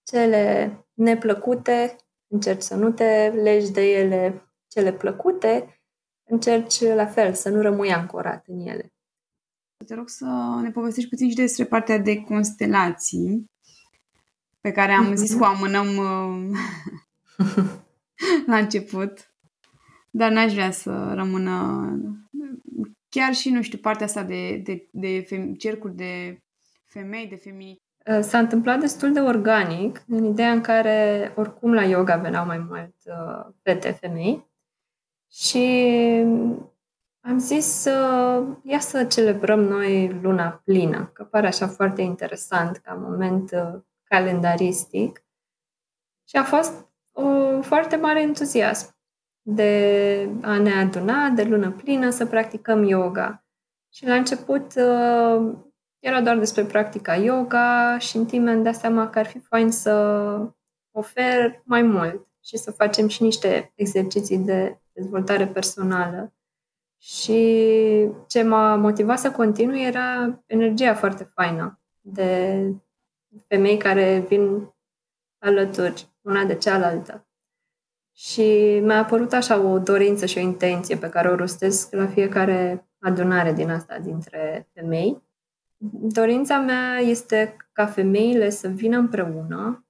cele neplăcute, încerci să nu te legi de ele, cele plăcute, încerci la fel să nu rămâi ancorat în ele. Te rog să ne povestești puțin și despre partea de constelații, pe care am zis că o amânăm uh, la început, dar n-aș vrea să rămână chiar și, nu știu, partea asta de, de, de fem- cercuri de femei, de femini. Uh, s-a întâmplat destul de organic, în ideea în care oricum la yoga veneau mai mult uh, fete femei și am zis să ia să celebrăm noi luna plină, că pare așa foarte interesant ca moment uh, calendaristic. Și a fost o foarte mare entuziasm de a ne aduna de lună plină să practicăm yoga. Și la început uh, era doar despre practica yoga și în timp mi-am dat seama că ar fi fain să ofer mai mult și să facem și niște exerciții de dezvoltare personală. Și ce m-a motivat să continui era energia foarte faină de femei care vin alături una de cealaltă. Și mi-a apărut așa o dorință și o intenție pe care o rostesc la fiecare adunare din asta dintre femei. Dorința mea este ca femeile să vină împreună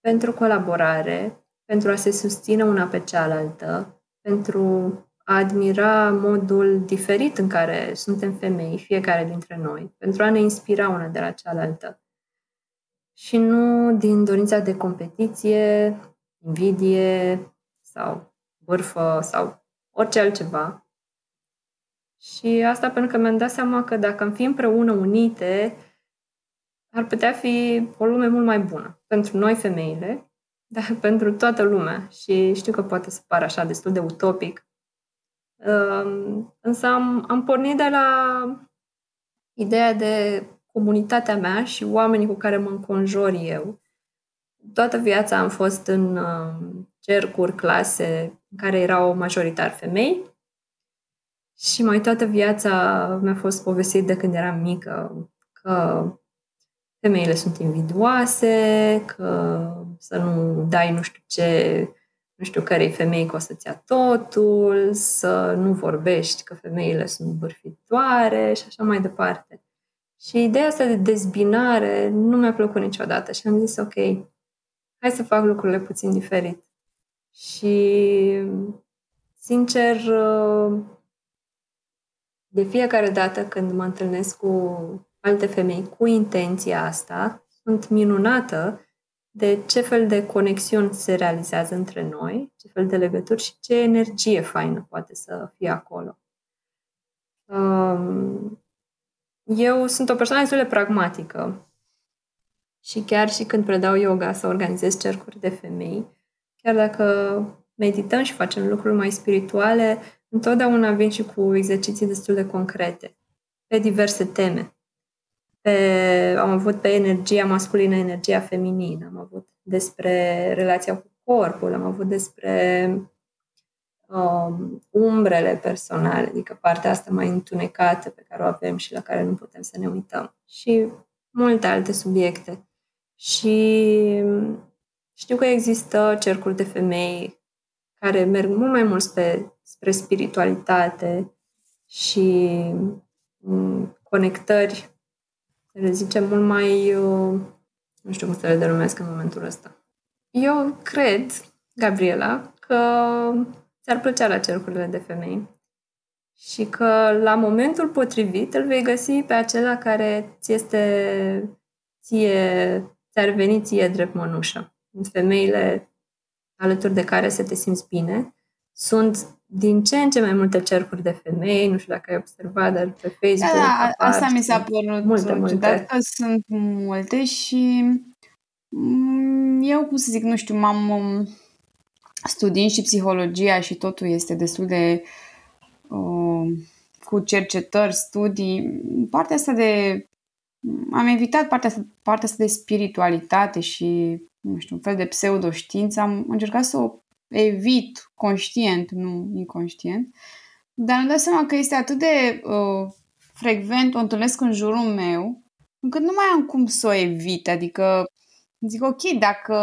pentru colaborare, pentru a se susține una pe cealaltă, pentru a admira modul diferit în care suntem femei, fiecare dintre noi, pentru a ne inspira una de la cealaltă. Și nu din dorința de competiție, invidie sau vârfă sau orice altceva. Și asta pentru că mi-am dat seama că dacă am fi împreună unite, ar putea fi o lume mult mai bună pentru noi femeile, dar pentru toată lumea. Și știu că poate să pară așa destul de utopic, Însă am, am pornit de la ideea de comunitatea mea și oamenii cu care mă înconjor eu. Toată viața am fost în cercuri, clase în care erau majoritar femei și mai toată viața mi-a fost povestit de când eram mică că femeile sunt invidioase, că să nu dai nu știu ce nu știu cărei femei că o să-ți ia totul, să nu vorbești că femeile sunt bârfitoare și așa mai departe. Și ideea asta de dezbinare nu mi-a plăcut niciodată și am zis, ok, hai să fac lucrurile puțin diferit. Și, sincer, de fiecare dată când mă întâlnesc cu alte femei cu intenția asta, sunt minunată de ce fel de conexiuni se realizează între noi, ce fel de legături și ce energie faină poate să fie acolo. Um, eu sunt o persoană destul de pragmatică și chiar și când predau yoga să organizez cercuri de femei, chiar dacă medităm și facem lucruri mai spirituale, întotdeauna vin și cu exerciții destul de concrete, pe diverse teme pe, am avut pe energia masculină, energia feminină, am avut despre relația cu corpul, am avut despre um, umbrele personale, adică partea asta mai întunecată pe care o avem și la care nu putem să ne uităm. Și multe alte subiecte. Și știu că există cercuri de femei care merg mult mai mult spre, spre spiritualitate și um, conectări să le zicem, mult mai, uh, nu știu cum să le denumesc în momentul ăsta. Eu cred, Gabriela, că ți-ar plăcea la cercurile de femei și că la momentul potrivit îl vei găsi pe acela care ți este ție, ți-ar veni ție drept mănușă. În femeile alături de care să te simți bine. Sunt din ce în ce mai multe cercuri de femei, nu știu dacă ai observat, dar pe Facebook Da, da apar asta mi s-a părut multe, multe. că sunt multe și mm, eu, cum să zic, nu știu, m-am um, studiind și psihologia și totul este destul de uh, cu cercetări, studii. Partea asta de am evitat partea asta, partea asta de spiritualitate și, nu știu, un fel de pseudoștiință. Am încercat să o evit conștient, nu inconștient, Dar îmi dau seama că este atât de uh, frecvent, o întâlnesc în jurul meu, încât nu mai am cum să o evit. Adică zic, ok, dacă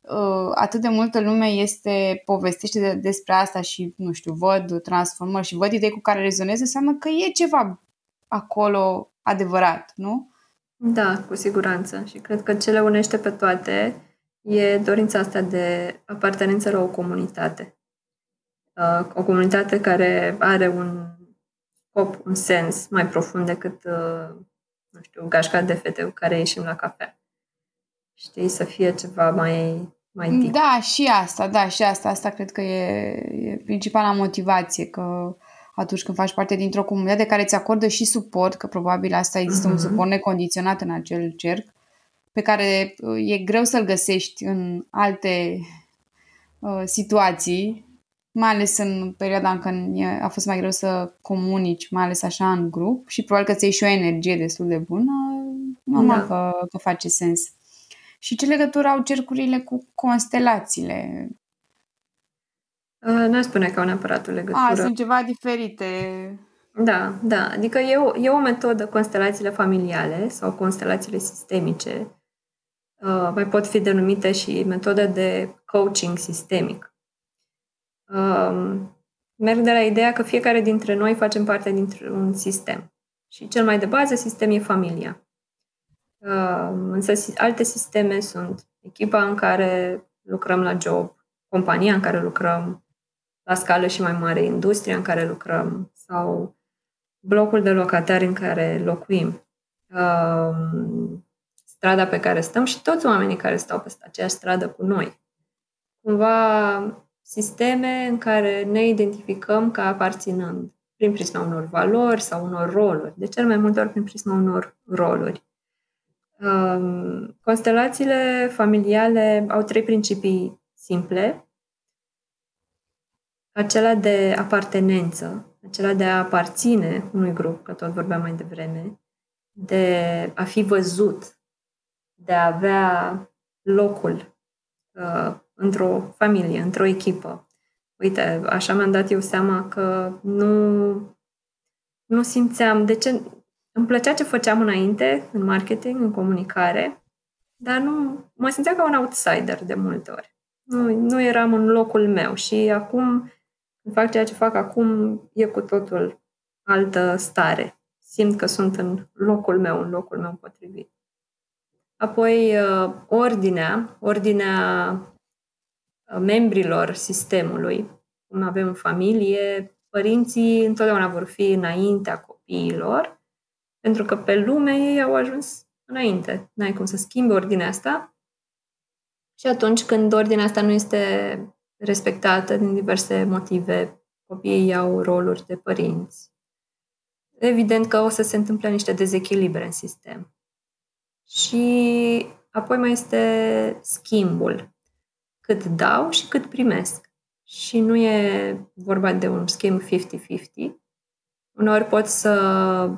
uh, atât de multă lume este, povestește de, despre asta și, nu știu, văd transformări și văd idei cu care rezonez, înseamnă că e ceva acolo adevărat, nu? Da, cu siguranță. Și cred că ce le unește pe toate e dorința asta de apartenență la o comunitate. Uh, o comunitate care are un scop, un sens mai profund decât, uh, nu știu, gașca de fete cu care ieșim la cafea. Știi, să fie ceva mai, mai deep. Da, și asta, da, și asta. Asta cred că e, e principala motivație, că atunci când faci parte dintr-o comunitate care îți acordă și suport, că probabil asta există uh-huh. un mhm. suport necondiționat în acel cerc, pe care uh, e greu să-l găsești în alte uh, situații, mai ales în perioada în care a fost mai greu să comunici, mai ales așa în grup și probabil că ți iei și o energie destul de bună, normal da. că, că face sens. Și ce legătură au cercurile cu constelațiile? Uh, nu spune că au neapărat o legătură. A, sunt ceva diferite. Da, da. Adică e o, e o metodă, constelațiile familiale sau constelațiile sistemice. Uh, mai pot fi denumite și metode de coaching sistemic. Uh, merg de la ideea că fiecare dintre noi facem parte dintr-un sistem. Și cel mai de bază sistem e familia. Uh, însă alte sisteme sunt echipa în care lucrăm la job, compania în care lucrăm, la scală și mai mare, industria în care lucrăm sau blocul de locatari în care locuim, uh, strada pe care stăm și toți oamenii care stau pe aceeași stradă cu noi. Cumva sisteme în care ne identificăm ca aparținând prin prisma unor valori sau unor roluri, de cel mai multe ori prin prisma unor roluri. Um, constelațiile familiale au trei principii simple. Acela de apartenență, acela de a aparține unui grup, că tot vorbeam mai devreme, de a fi văzut, de a avea locul uh, într-o familie, într-o echipă. Uite, așa mi-am dat eu seama că nu, nu simțeam, de ce, îmi plăcea ce făceam înainte, în marketing, în comunicare, dar nu, mă simțeam ca un outsider de multe ori. Nu, nu eram în locul meu și acum, când fac ceea ce fac acum, e cu totul altă stare. Simt că sunt în locul meu, în locul meu potrivit. Apoi, uh, ordinea, ordinea uh, membrilor sistemului. Cum avem în familie, părinții întotdeauna vor fi înaintea copiilor, pentru că pe lume ei au ajuns înainte. N-ai cum să schimbi ordinea asta. Și atunci când ordinea asta nu este respectată din diverse motive, copiii au roluri de părinți. Evident că o să se întâmple niște dezechilibre în sistem. Și apoi mai este schimbul. Cât dau și cât primesc. Și nu e vorba de un schimb 50-50. Uneori pot să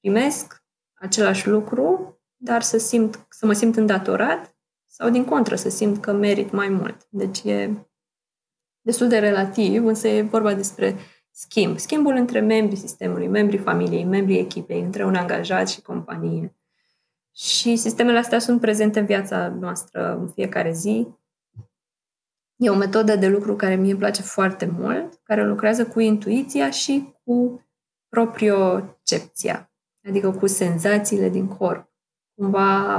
primesc același lucru, dar să, simt, să mă simt îndatorat sau din contră să simt că merit mai mult. Deci e destul de relativ, însă e vorba despre schimb. Schimbul între membrii sistemului, membrii familiei, membrii echipei, între un angajat și companie. Și sistemele astea sunt prezente în viața noastră în fiecare zi. E o metodă de lucru care mie îmi place foarte mult, care lucrează cu intuiția și cu propriocepția adică cu senzațiile din corp. Cumva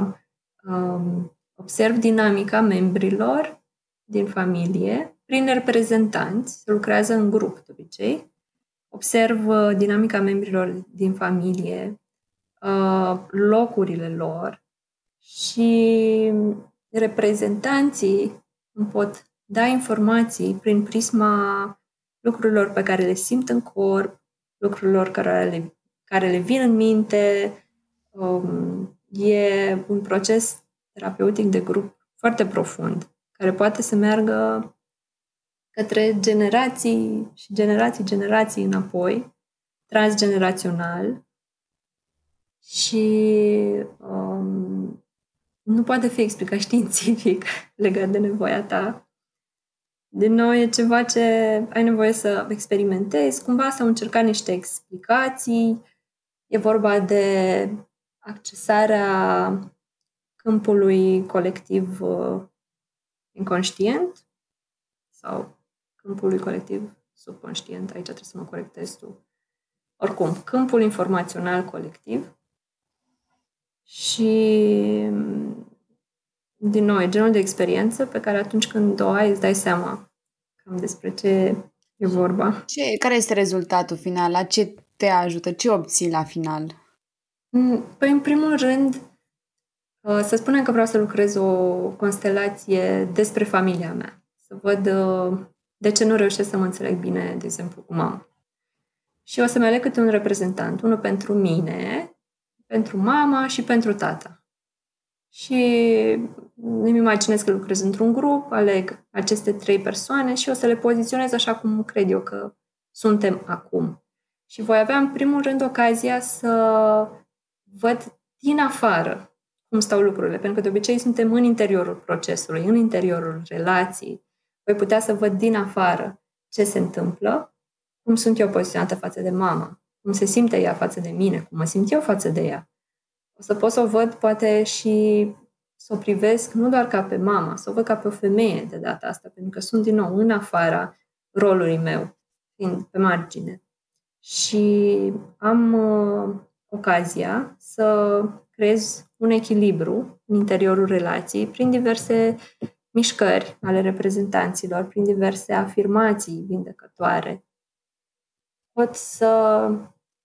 um, observ dinamica membrilor din familie prin reprezentanți, se lucrează în grup de obicei, observ uh, dinamica membrilor din familie, uh, locurile lor și reprezentanții îmi pot da informații prin prisma lucrurilor pe care le simt în corp, lucrurilor care le care le vin în minte. Um, e un proces terapeutic de grup foarte profund, care poate să meargă către generații și generații, generații înapoi, transgenerațional și um, nu poate fi explicat științific legat de nevoia ta. Din nou, e ceva ce ai nevoie să experimentezi, cumva să încerca niște explicații. E vorba de accesarea câmpului colectiv uh, inconștient sau câmpului colectiv subconștient, aici trebuie să mă corectez tu. Oricum, câmpul informațional colectiv și din nou, e genul de experiență pe care atunci când o ai, îți dai seama cam despre ce e vorba. Ce, care este rezultatul final? La ce te ajută? Ce obții la final? Mm, păi, în primul rând, uh, să spunem că vreau să lucrez o constelație despre familia mea. Să văd uh, de ce nu reușesc să mă înțeleg bine, de exemplu, cu mama. Și o să-mi aleg câte un reprezentant, unul pentru mine, pentru mama și pentru tata. Și îmi imaginez că lucrez într-un grup, aleg aceste trei persoane și o să le poziționez așa cum cred eu că suntem acum. Și voi avea în primul rând ocazia să văd din afară cum stau lucrurile, pentru că de obicei suntem în interiorul procesului, în interiorul relației. Voi putea să văd din afară ce se întâmplă, cum sunt eu poziționată față de mama, cum se simte ea față de mine, cum mă simt eu față de ea. O să pot să o văd poate și să o privesc nu doar ca pe mama, să o văd ca pe o femeie de data asta, pentru că sunt din nou în afara rolului meu, fiind pe margine. Și am uh, ocazia să creez un echilibru în interiorul relației prin diverse mișcări ale reprezentanților, prin diverse afirmații vindecătoare. Pot să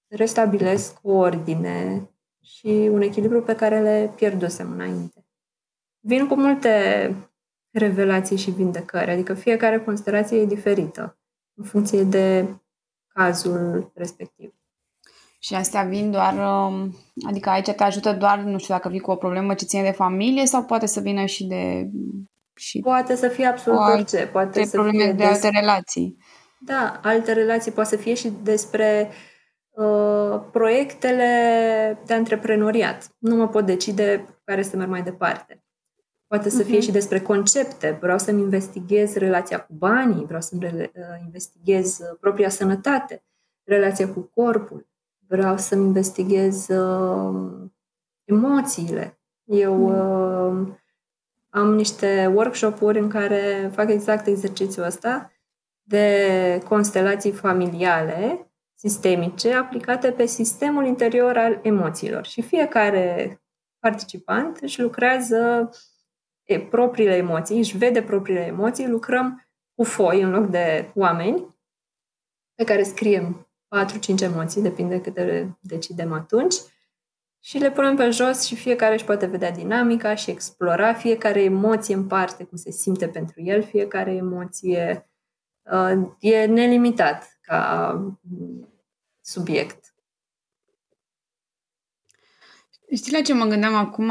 restabilesc o ordine și un echilibru pe care le pierdusem înainte vin cu multe revelații și vindecări, adică fiecare constelație e diferită în funcție de cazul respectiv. Și astea vin doar, um, adică aici te ajută doar, nu știu dacă vii cu o problemă ce ține de familie sau poate să vină și de... Și poate să fie absolut orice. Poate să probleme fie de des... alte relații. Da, alte relații. Poate să fie și despre uh, proiectele de antreprenoriat. Nu mă pot decide care să merg mai departe. Poate să fie uh-huh. și despre concepte. Vreau să-mi investighez relația cu banii, vreau să-mi uh, investighez uh, propria sănătate, relația cu corpul, vreau să-mi investighez uh, emoțiile. Eu uh, am niște workshop-uri în care fac exact exercițiul ăsta de constelații familiale sistemice aplicate pe sistemul interior al emoțiilor. Și fiecare participant își lucrează e, propriile emoții, își vede propriile emoții, lucrăm cu foi în loc de oameni pe care scriem 4-5 emoții, depinde câte decidem atunci, și le punem pe jos și fiecare își poate vedea dinamica și explora fiecare emoție în parte, cum se simte pentru el, fiecare emoție uh, e nelimitat ca mm, subiect. Știi la ce mă gândeam acum?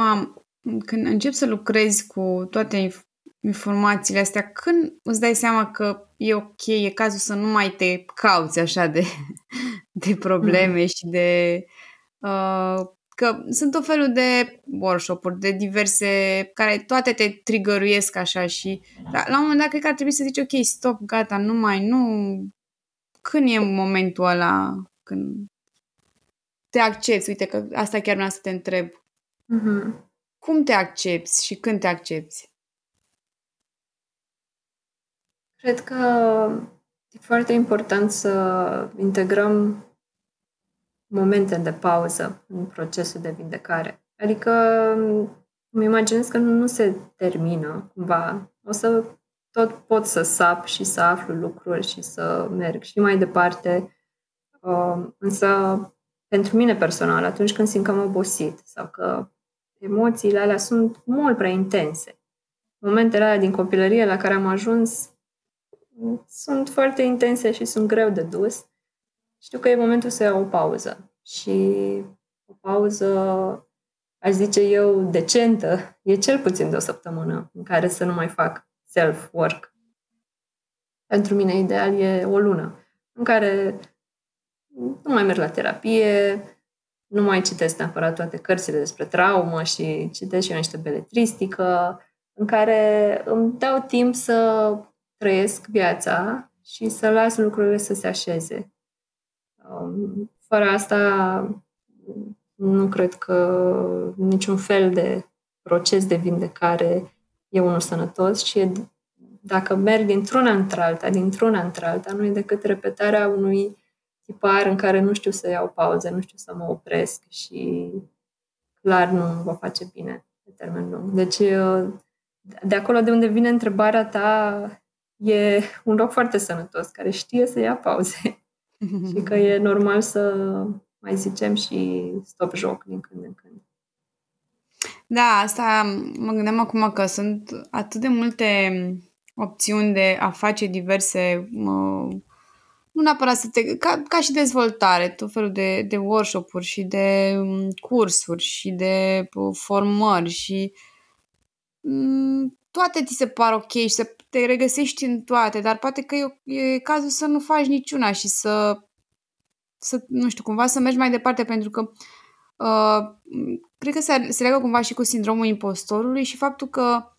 când începi să lucrezi cu toate informațiile astea, când îți dai seama că e ok, e cazul să nu mai te cauți așa de, de probleme mm. și de... Uh, că sunt o felul de workshop-uri, de diverse, care toate te trigăruiesc așa și la, la un moment dat cred că ar trebui să zici ok, stop, gata, nu mai, nu... Când e momentul ăla când te accepti? Uite că asta chiar vreau să te întreb. Mm-hmm. Cum te accepti și când te accepti? Cred că e foarte important să integrăm momente de pauză în procesul de vindecare. Adică îmi imaginez că nu se termină cumva. O să tot pot să sap și să aflu lucruri și să merg și mai departe. Um, însă, pentru mine personal, atunci când simt că am obosit sau că emoțiile alea sunt mult prea intense. Momentele alea din copilărie la care am ajuns sunt foarte intense și sunt greu de dus. Știu că e momentul să iau o pauză. Și o pauză, aș zice eu, decentă, e cel puțin de o săptămână în care să nu mai fac self-work. Pentru mine ideal e o lună în care nu mai merg la terapie, nu mai citesc neapărat toate cărțile despre traumă și citesc și eu niște beletristică în care îmi dau timp să trăiesc viața și să las lucrurile să se așeze. Um, fără asta nu cred că niciun fel de proces de vindecare e unul sănătos și e, dacă merg dintr-una într-alta, dintr-una într-alta, nu e decât repetarea unui tipar în care nu știu să iau pauze, nu știu să mă opresc și clar nu va face bine pe termen lung. Deci, de acolo de unde vine întrebarea ta, e un loc foarte sănătos, care știe să ia pauze și că e normal să mai zicem și stop joc din când în când. Da, asta mă gândeam acum că sunt atât de multe opțiuni de a face diverse, mă, nu neapărat să te, ca, ca și dezvoltare, tot felul de, de workshop-uri și de um, cursuri și de uh, formări și um, toate ți se par ok și să te regăsești în toate, dar poate că e, e cazul să nu faci niciuna și să, să, nu știu, cumva să mergi mai departe pentru că uh, cred că se, se legă cumva și cu sindromul impostorului și faptul că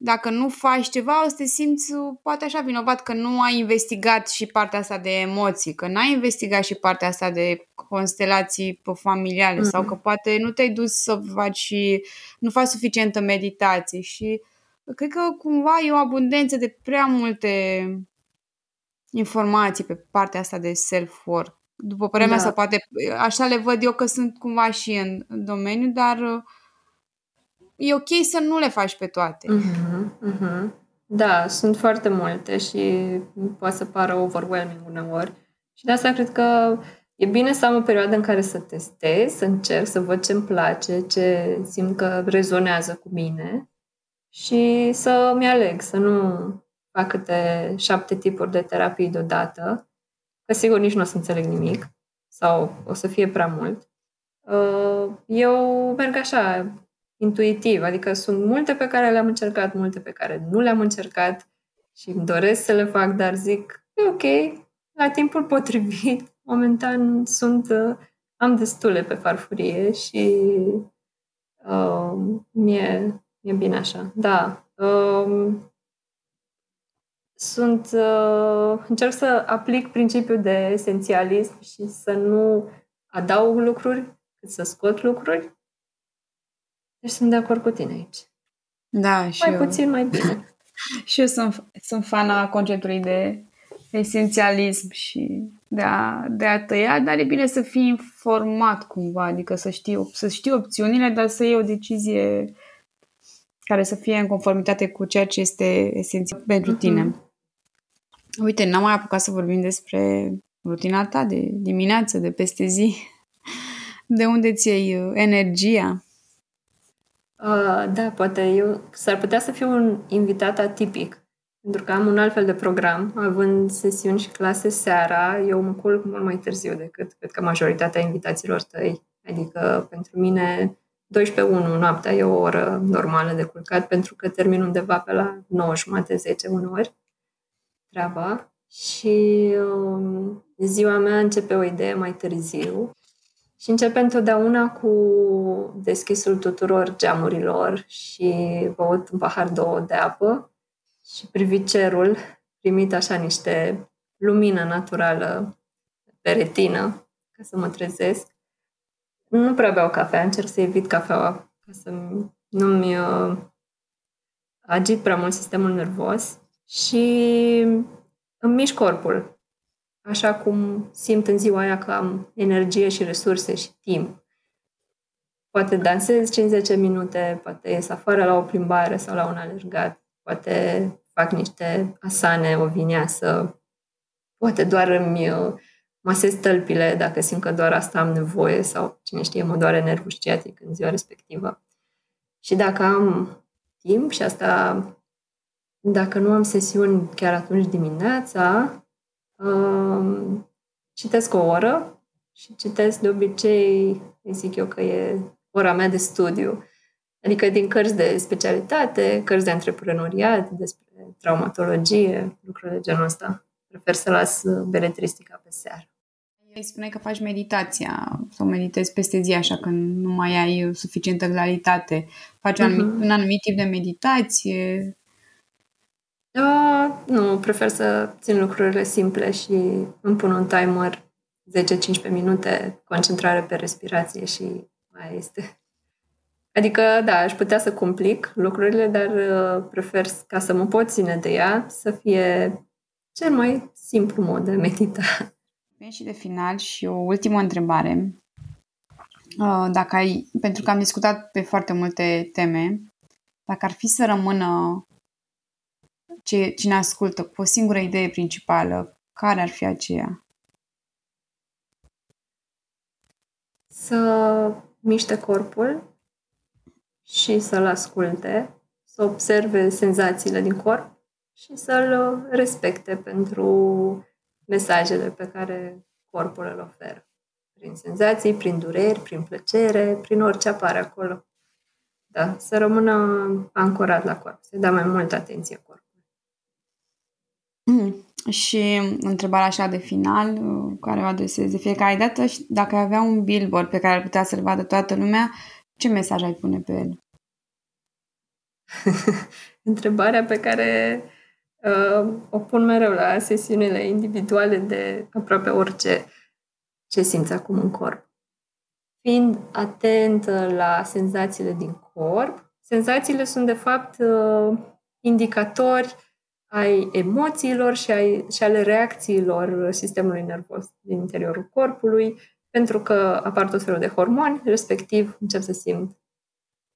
dacă nu faci ceva, o să te simți poate așa vinovat că nu ai investigat și partea asta de emoții, că n-ai investigat și partea asta de constelații familiale mm-hmm. sau că poate nu te-ai dus să faci și nu faci suficientă meditație și cred că cumva e o abundență de prea multe informații pe partea asta de self-work. După părerea da. mea, sau poate așa le văd eu că sunt cumva și în, în domeniu, dar uh, e ok să nu le faci pe toate. Uh-huh, uh-huh. Da, sunt foarte multe și poate să pară overwhelming uneori. Și de asta cred că e bine să am o perioadă în care să testez, să încerc, să văd ce îmi place, ce simt că rezonează cu mine și să mi aleg, să nu fac câte șapte tipuri de terapii deodată, că sigur nici nu o să înțeleg nimic sau o să fie prea mult. Uh, eu merg așa, intuitiv, adică sunt multe pe care le-am încercat, multe pe care nu le-am încercat și îmi doresc să le fac, dar zic, e ok, la timpul potrivit, momentan sunt, uh, am destule pe farfurie și uh, mie, mie bine așa. Da, uh, sunt, uh, încerc să aplic principiul de esențialism și să nu adaug lucruri, cât să scot lucruri deci sunt de acord cu tine aici. Da, și Mai eu. puțin, mai bine. și eu sunt, sunt fana conceptului de esențialism și de a, de a tăia, dar e bine să fii informat cumva, adică să știi, să știi opțiunile, dar să iei o decizie care să fie în conformitate cu ceea ce este esențial pentru uh-huh. tine. Uite, n-am mai apucat să vorbim despre rutina ta de dimineață, de peste zi. De unde ți iei uh, energia? Uh, da, poate eu s-ar putea să fiu un invitat atipic, pentru că am un alt fel de program, având sesiuni și clase seara, eu mă culc mult mai târziu decât cred că majoritatea invitaților tăi. Adică pentru mine 12 1 noaptea e o oră normală de culcat pentru că termin undeva pe la 9 jumate, 10 uneori treaba și um, ziua mea începe o idee mai târziu și începe întotdeauna cu deschisul tuturor geamurilor și băut un pahar două de apă și privit cerul, primit așa niște lumină naturală pe retină, ca să mă trezesc. Nu prea beau cafea, încerc să evit cafeaua ca să nu-mi uh, agit prea mult sistemul nervos și îmi mișc corpul așa cum simt în ziua aia că am energie și resurse și timp. Poate dansez 50 minute, poate ies afară la o plimbare sau la un alergat, poate fac niște asane, o vineasă, poate doar îmi uh, masez tălpile dacă simt că doar asta am nevoie sau cine știe, mă doare nervul sciatic în ziua respectivă. Și dacă am timp și asta, dacă nu am sesiuni chiar atunci dimineața, citesc o oră și citesc de obicei, zic eu că e ora mea de studiu. Adică din cărți de specialitate, cărți de antreprenoriat, despre traumatologie, lucruri de genul ăsta. Prefer să las beletristica pe seară. Îi spune că faci meditația sau meditezi peste zi, așa că nu mai ai suficientă claritate. Faci uh-huh. un, anumit, un anumit tip de meditație? Uh, nu, prefer să țin lucrurile simple și îmi pun un timer 10-15 minute, concentrare pe respirație și mai este. Adică, da, aș putea să complic lucrurile, dar uh, prefer ca să mă pot ține de ea, să fie cel mai simplu mod de medita. Bine și de final și o ultimă întrebare. Uh, dacă ai, pentru că am discutat pe foarte multe teme, dacă ar fi să rămână ce, cine ascultă cu o singură idee principală, care ar fi aceea? Să miște corpul și să-l asculte, să observe senzațiile din corp și să-l respecte pentru mesajele pe care corpul îl oferă. Prin senzații, prin dureri, prin plăcere, prin orice apare acolo. Da, să rămână ancorat la corp, să dea mai multă atenție corpului. Mm. Și întrebarea așa de final, care o adresez de fiecare dată, dacă ai avea un billboard pe care ar putea să-l vadă toată lumea, ce mesaj ai pune pe el? Întrebarea pe care uh, o pun mereu la sesiunile individuale de aproape orice ce simți acum în corp. Fiind atentă la senzațiile din corp, senzațiile sunt de fapt uh, indicatori ai emoțiilor și, ai, și ale reacțiilor sistemului nervos din interiorul corpului, pentru că apar tot felul de hormoni, respectiv încep să simt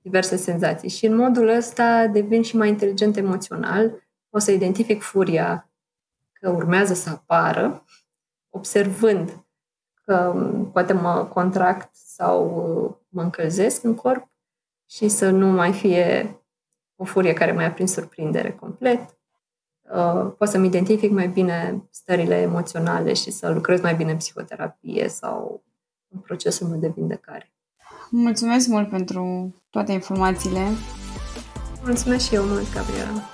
diverse senzații. Și în modul ăsta devin și mai inteligent emoțional, o să identific furia că urmează să apară, observând că poate mă contract sau mă încălzesc în corp și să nu mai fie o furie care mai a prins surprindere complet. Uh, pot să-mi identific mai bine stările emoționale și să lucrez mai bine în psihoterapie sau în procesul meu de vindecare. Mulțumesc mult pentru toate informațiile. Mulțumesc și eu mult, Gabriela.